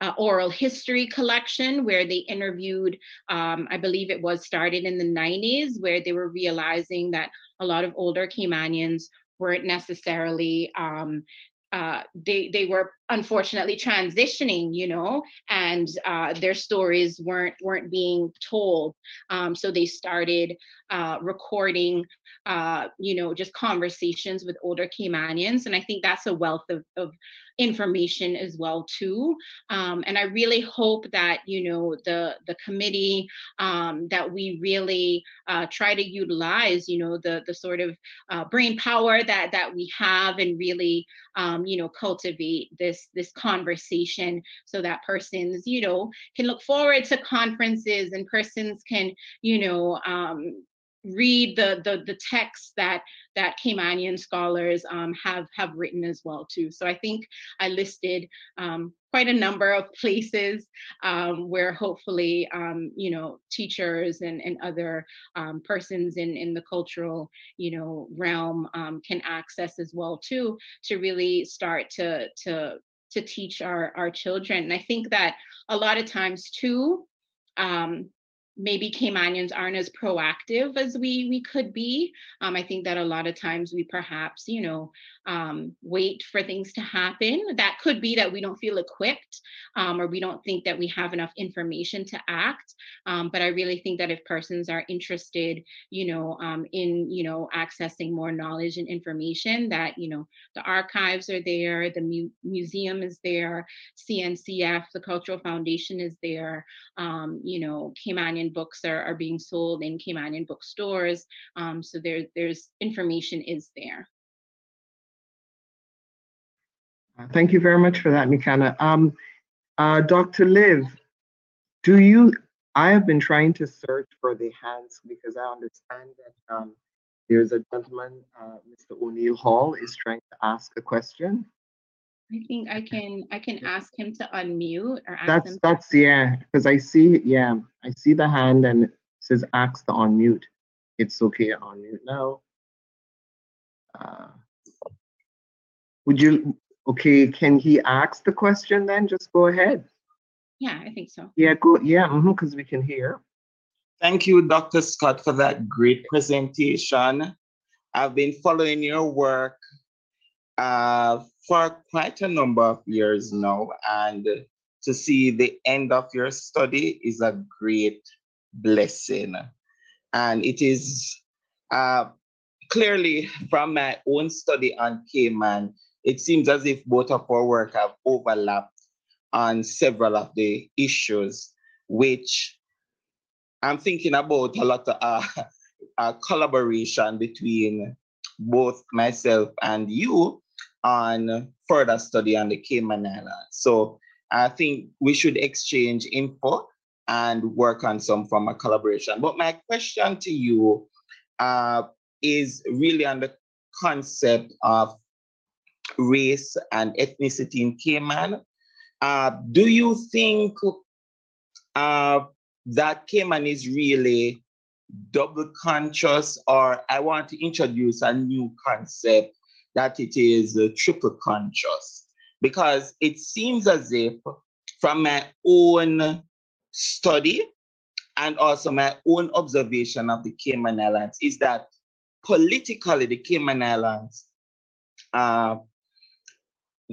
uh, oral history collection where they interviewed, um, I believe it was started in the 90s, where they were realizing that a lot of older Caymanians weren't necessarily um, uh, they they were unfortunately transitioning, you know, and uh, their stories weren't weren't being told. Um, so they started uh, recording, uh, you know, just conversations with older Caymanians, and I think that's a wealth of, of information as well too. Um, and I really hope that you know the the committee um, that we really uh, try to utilize, you know, the the sort of uh, brain power that that we have, and really um, you know cultivate this this conversation so that persons you know can look forward to conferences and persons can you know um, read the the the texts that that Caymanian scholars um, have have written as well too. So I think I listed um, quite a number of (laughs) places um, where hopefully um, you know teachers and and other um, persons in in the cultural you know realm um, can access as well too to really start to to to teach our our children. And I think that a lot of times too. Maybe Caymanians aren't as proactive as we we could be. Um, I think that a lot of times we perhaps, you know, um, wait for things to happen. That could be that we don't feel equipped um, or we don't think that we have enough information to act. Um, but I really think that if persons are interested, you know, um, in, you know, accessing more knowledge and information that, you know, the archives are there, the mu museum is there, CNCF, the Cultural Foundation is there, um, you know, Caymanian books are, are being sold in Caymanian bookstores. Um, so there, there's information is there. Thank you very much for that, McKenna. Um, uh, Dr. Liv, do you, I have been trying to search for the hands because I understand that um, there's a gentleman, uh, Mr. O'Neill Hall, is trying to ask a question. I think I can I can ask him to unmute or ask That's him. that's yeah, because I see yeah, I see the hand and it says ask to unmute. It's okay to unmute now. Uh, would you Okay, can he ask the question then? Just go ahead. Yeah, I think so. Yeah, go. Yeah, because we can hear. Thank you, Dr. Scott, for that great presentation. I've been following your work uh, for quite a number of years now, and to see the end of your study is a great blessing. And it is uh, clearly from my own study on Cayman, it seems as if both of our work have overlapped on several of the issues, which I'm thinking about a lot of uh, (laughs) collaboration between both myself and you on further study on the Cayman Islands. So I think we should exchange info and work on some form of collaboration. But my question to you uh, is really on the concept of race and ethnicity in Cayman. Uh, do you think uh, that Cayman is really double conscious, or I want to introduce a new concept that it is uh, triple conscious? Because it seems as if, from my own study and also my own observation of the Cayman Islands, is that politically the Cayman Islands uh,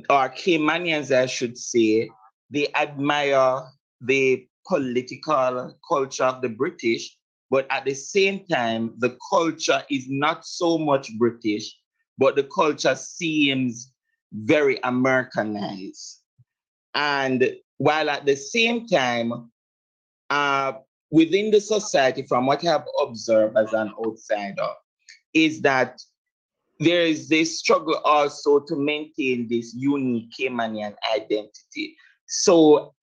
or Caymanians, I should say, they admire the political culture of the British, but at the same time, the culture is not so much British, but the culture seems very Americanized. And while at the same time, uh, within the society, from what I have observed as an outsider, is that there is this struggle also to maintain this unique Caymanian identity. So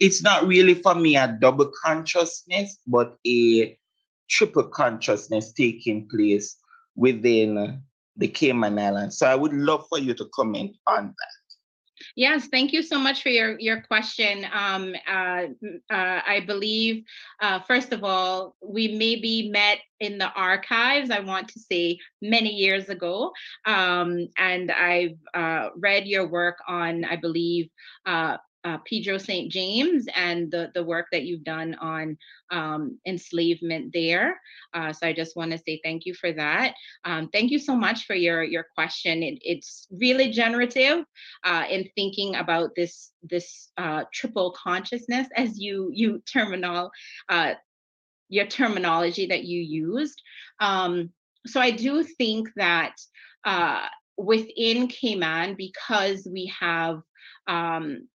it's not really for me a double consciousness, but a triple consciousness taking place within the Cayman Islands. So I would love for you to comment on that. Yes, thank you so much for your, your question. Um, uh, uh, I believe, uh, first of all, we maybe met in the archives, I want to say many years ago. Um, and I've uh, read your work on, I believe, uh, Pedro St. James and the, the work that you've done on um, enslavement there. Uh, so I just want to say thank you for that. Um, thank you so much for your, your question. It, it's really generative uh, in thinking about this, this uh, triple consciousness as you, you terminal, uh, your terminology that you used. Um, so I do think that uh, within Cayman, because we have um,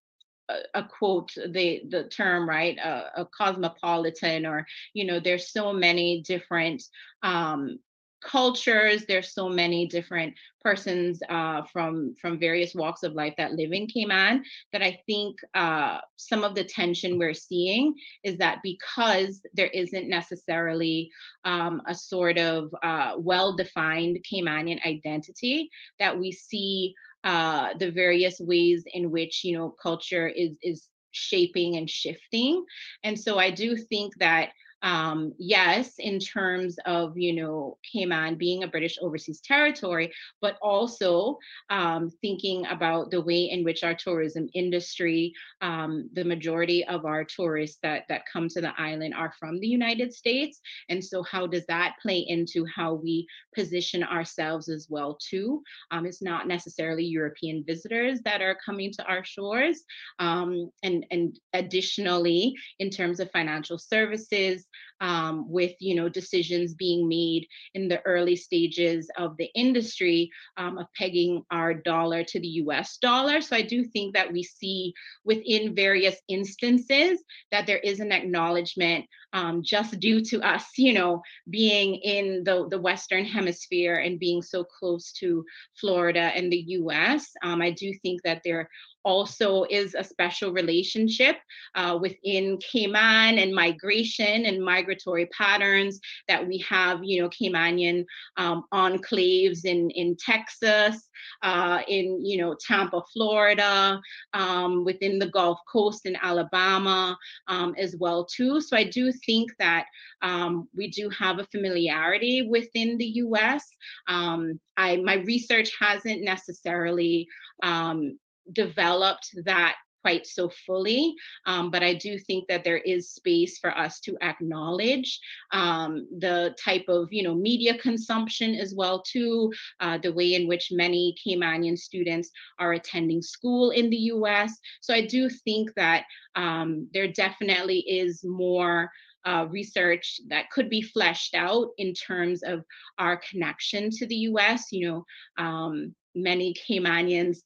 a, quote the the term right a, a, cosmopolitan or you know there's so many different um cultures there's so many different persons uh, from from various walks of life that live in cayman that i think uh, some of the tension we're seeing is that because there isn't necessarily um, a sort of uh, well-defined caymanian identity that we see uh, the various ways in which you know culture is is shaping and shifting. And so i do think that um, yes, in terms of, you know, Cayman being a British overseas territory, but also um, thinking about the way in which our tourism industry, um, the majority of our tourists that, that come to the island are from the United States. And so how does that play into how we position ourselves as well too? Um, it's not necessarily European visitors that are coming to our shores. Um, and, and additionally, in terms of financial services, um, with you know decisions being made in the early stages of the industry um, of pegging our dollar to the US dollar. So I do think that we see within various instances that there is an acknowledgement um, just due to us, you know, being in the, the Western hemisphere and being so close to Florida and the US. Um, I do think that there also is a special relationship uh, within Cayman and migration and migratory patterns that we have, you know, Caymanian um, enclaves in, in Texas, uh, in, you know, Tampa, Florida, um, within the Gulf Coast in Alabama um, as well too. So I do think that um, we do have a familiarity within the US. Um, I, my research hasn't necessarily um, developed that quite so fully. Um, but I do think that there is space for us to acknowledge um, the type of you know media consumption as well too, uh, the way in which many Caymanian students are attending school in the U.S. So I do think that um, there definitely is more. Uh, research that could be fleshed out in terms of our connection to the US. You know, um, many Caymanians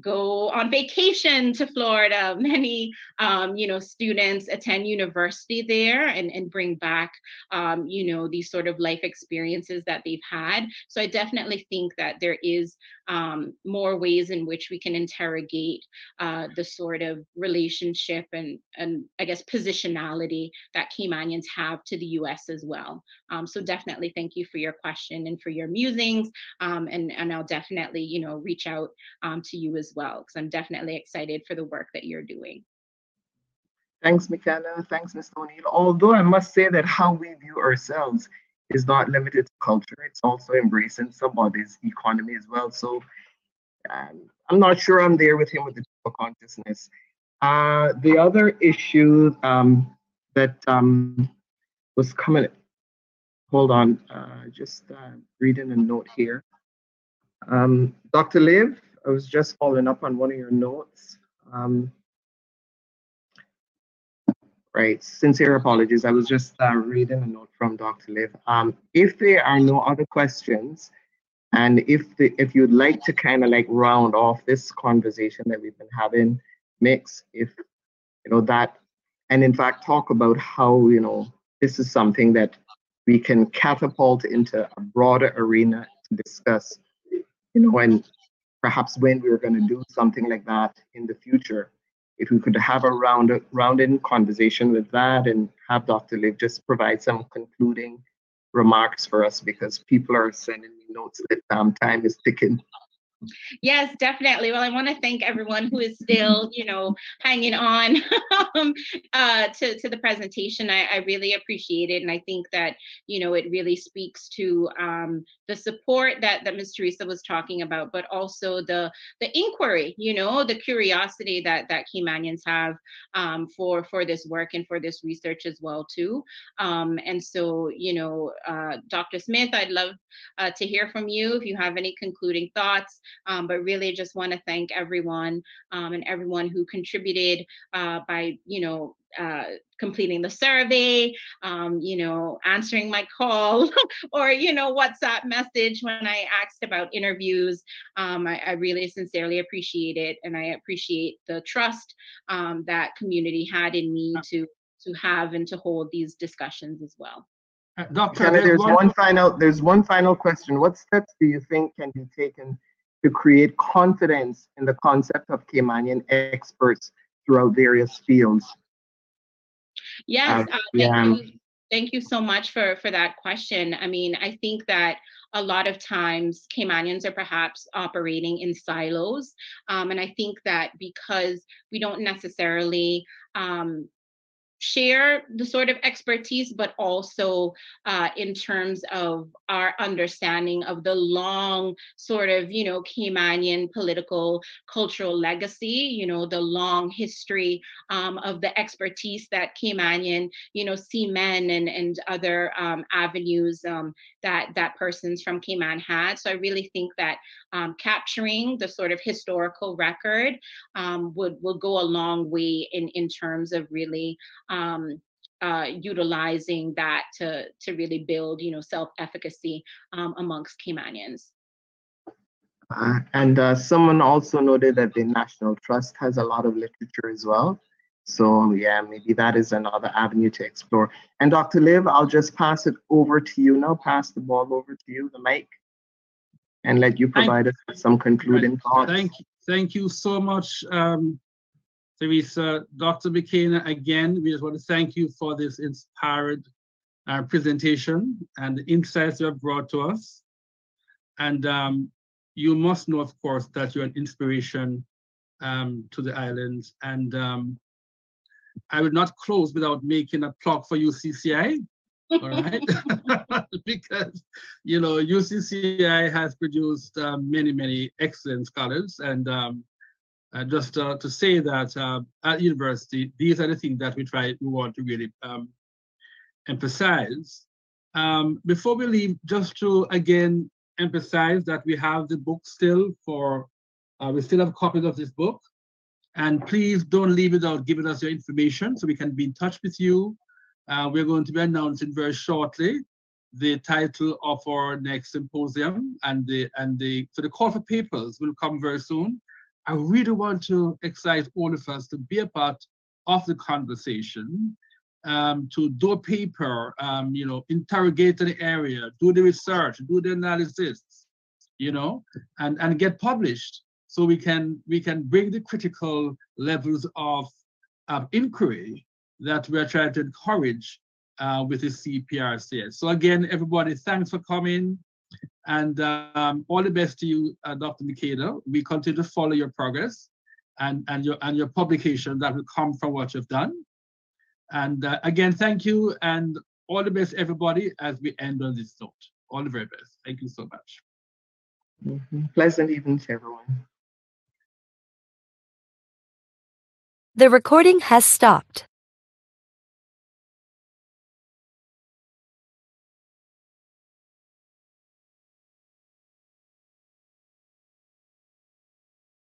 go on vacation to Florida. Many, um, you know, students attend university there and, and bring back, um, you know, these sort of life experiences that they've had. So I definitely think that there is um, more ways in which we can interrogate uh, the sort of relationship and, and I guess positionality that Caymanians have to the US as well. Um, so definitely thank you for your question and for your musings. Um, and, and I'll definitely, you know, reach out um, to you as well, because I'm definitely excited for the work that you're doing. Thanks, McKenna. Thanks, Mr. O'Neill. Although I must say that how we view ourselves is not limited to culture, it's also embracing somebody's economy as well. So um, I'm not sure I'm there with him with the dual consciousness. Uh, the other issue um, that um, was coming, hold on, uh, just uh, reading a note here. Um, Dr. Liv, I was just following up on one of your notes. Um, right, sincere apologies. I was just uh, reading a note from Dr. Liv. Um, if there are no other questions, and if the if you'd like to kind of like round off this conversation that we've been having, mix if you know that, and in fact talk about how you know this is something that we can catapult into a broader arena to discuss, you know, and perhaps when we're going to do something like that in the future, if we could have a round round in conversation with that and have Dr. Liv just provide some concluding remarks for us because people are sending me notes that um, time is ticking. Yes, definitely. Well, I want to thank everyone who is still, (laughs) you know, hanging on (laughs) um, uh, to, to the presentation. I, I, really appreciate it. And I think that, you know, it really speaks to um, the support that, that Ms. Teresa was talking about, but also the the inquiry, you know, the curiosity that that Caymanians have um, for, for this work and for this research as well, too. Um, and so, you know, uh, Dr. Smith, I'd love uh, to hear from you if you have any concluding thoughts. Um, but really just want to thank everyone um, and everyone who contributed uh, by, you know, uh, completing the survey, um, you know, answering my call (laughs) or, you know, WhatsApp message when I asked about interviews. Um, I, I, really sincerely appreciate it. And I appreciate the trust um, that community had in me to, to have and to hold these discussions as well. Uh, Dr. there's one, one final there's one final question. What steps do you think can be taken to create confidence in the concept of Caymanian experts throughout various fields. Yes, uh, uh, yeah. thank, you, thank you so much for, for that question. I mean, I think that a lot of times Caymanians are perhaps operating in silos. Um, and I think that because we don't necessarily um, share the sort of expertise, but also uh, in terms of our understanding of the long sort of, you know, Caymanian political cultural legacy, you know, the long history um, of the expertise that Caymanian, you know, seamen and, and other um, avenues um, that that persons from Cayman had. So I really think that um, capturing the sort of historical record um, would will go a long way in in terms of really um, uh, utilizing that to to really build you know self efficacy um, amongst Caymanians. Uh, and uh, someone also noted that the National Trust has a lot of literature as well. So yeah, maybe that is another avenue to explore. And Dr. Liv, I'll just pass it over to you now, pass the ball over to you, the mic, and let you provide thank, us with some concluding thoughts. Thank you. Thank you so much, um, Teresa. Dr. McKenna, again, we just want to thank you for this inspired uh, presentation and the insights you have brought to us. And um, you must know, of course, that you're an inspiration um, to the islands. And um, I will not close without making a plug for UCCI. all right (laughs) because you know ucci has produced uh, many many excellent scholars and um, uh, just uh, to say that uh, at university these are the things that we try we want to really um, emphasize um, before we leave just to again emphasize that we have the book still for uh, we still have copies of this book and please don't leave without giving us your information so we can be in touch with you. Uh, we're going to be announcing very shortly the title of our next symposium and the and the so the call for papers will come very soon. I really want to excite all of us to be a part of the conversation, um, to do a paper, um, you know, interrogate the area, do the research, do the analysis, you know, and, and get published so we can we can bring the critical levels of, of inquiry that we're trying to encourage uh, with the CPRCS. So again, everybody, thanks for coming. And um, all the best to you, uh, Dr. McKenna. We continue to follow your progress and, and, your, and your publication that will come from what you've done. And uh, again, thank you and all the best, everybody, as we end on this note. All the very best. Thank you so much. Mm -hmm. Pleasant evening to everyone. The recording has stopped.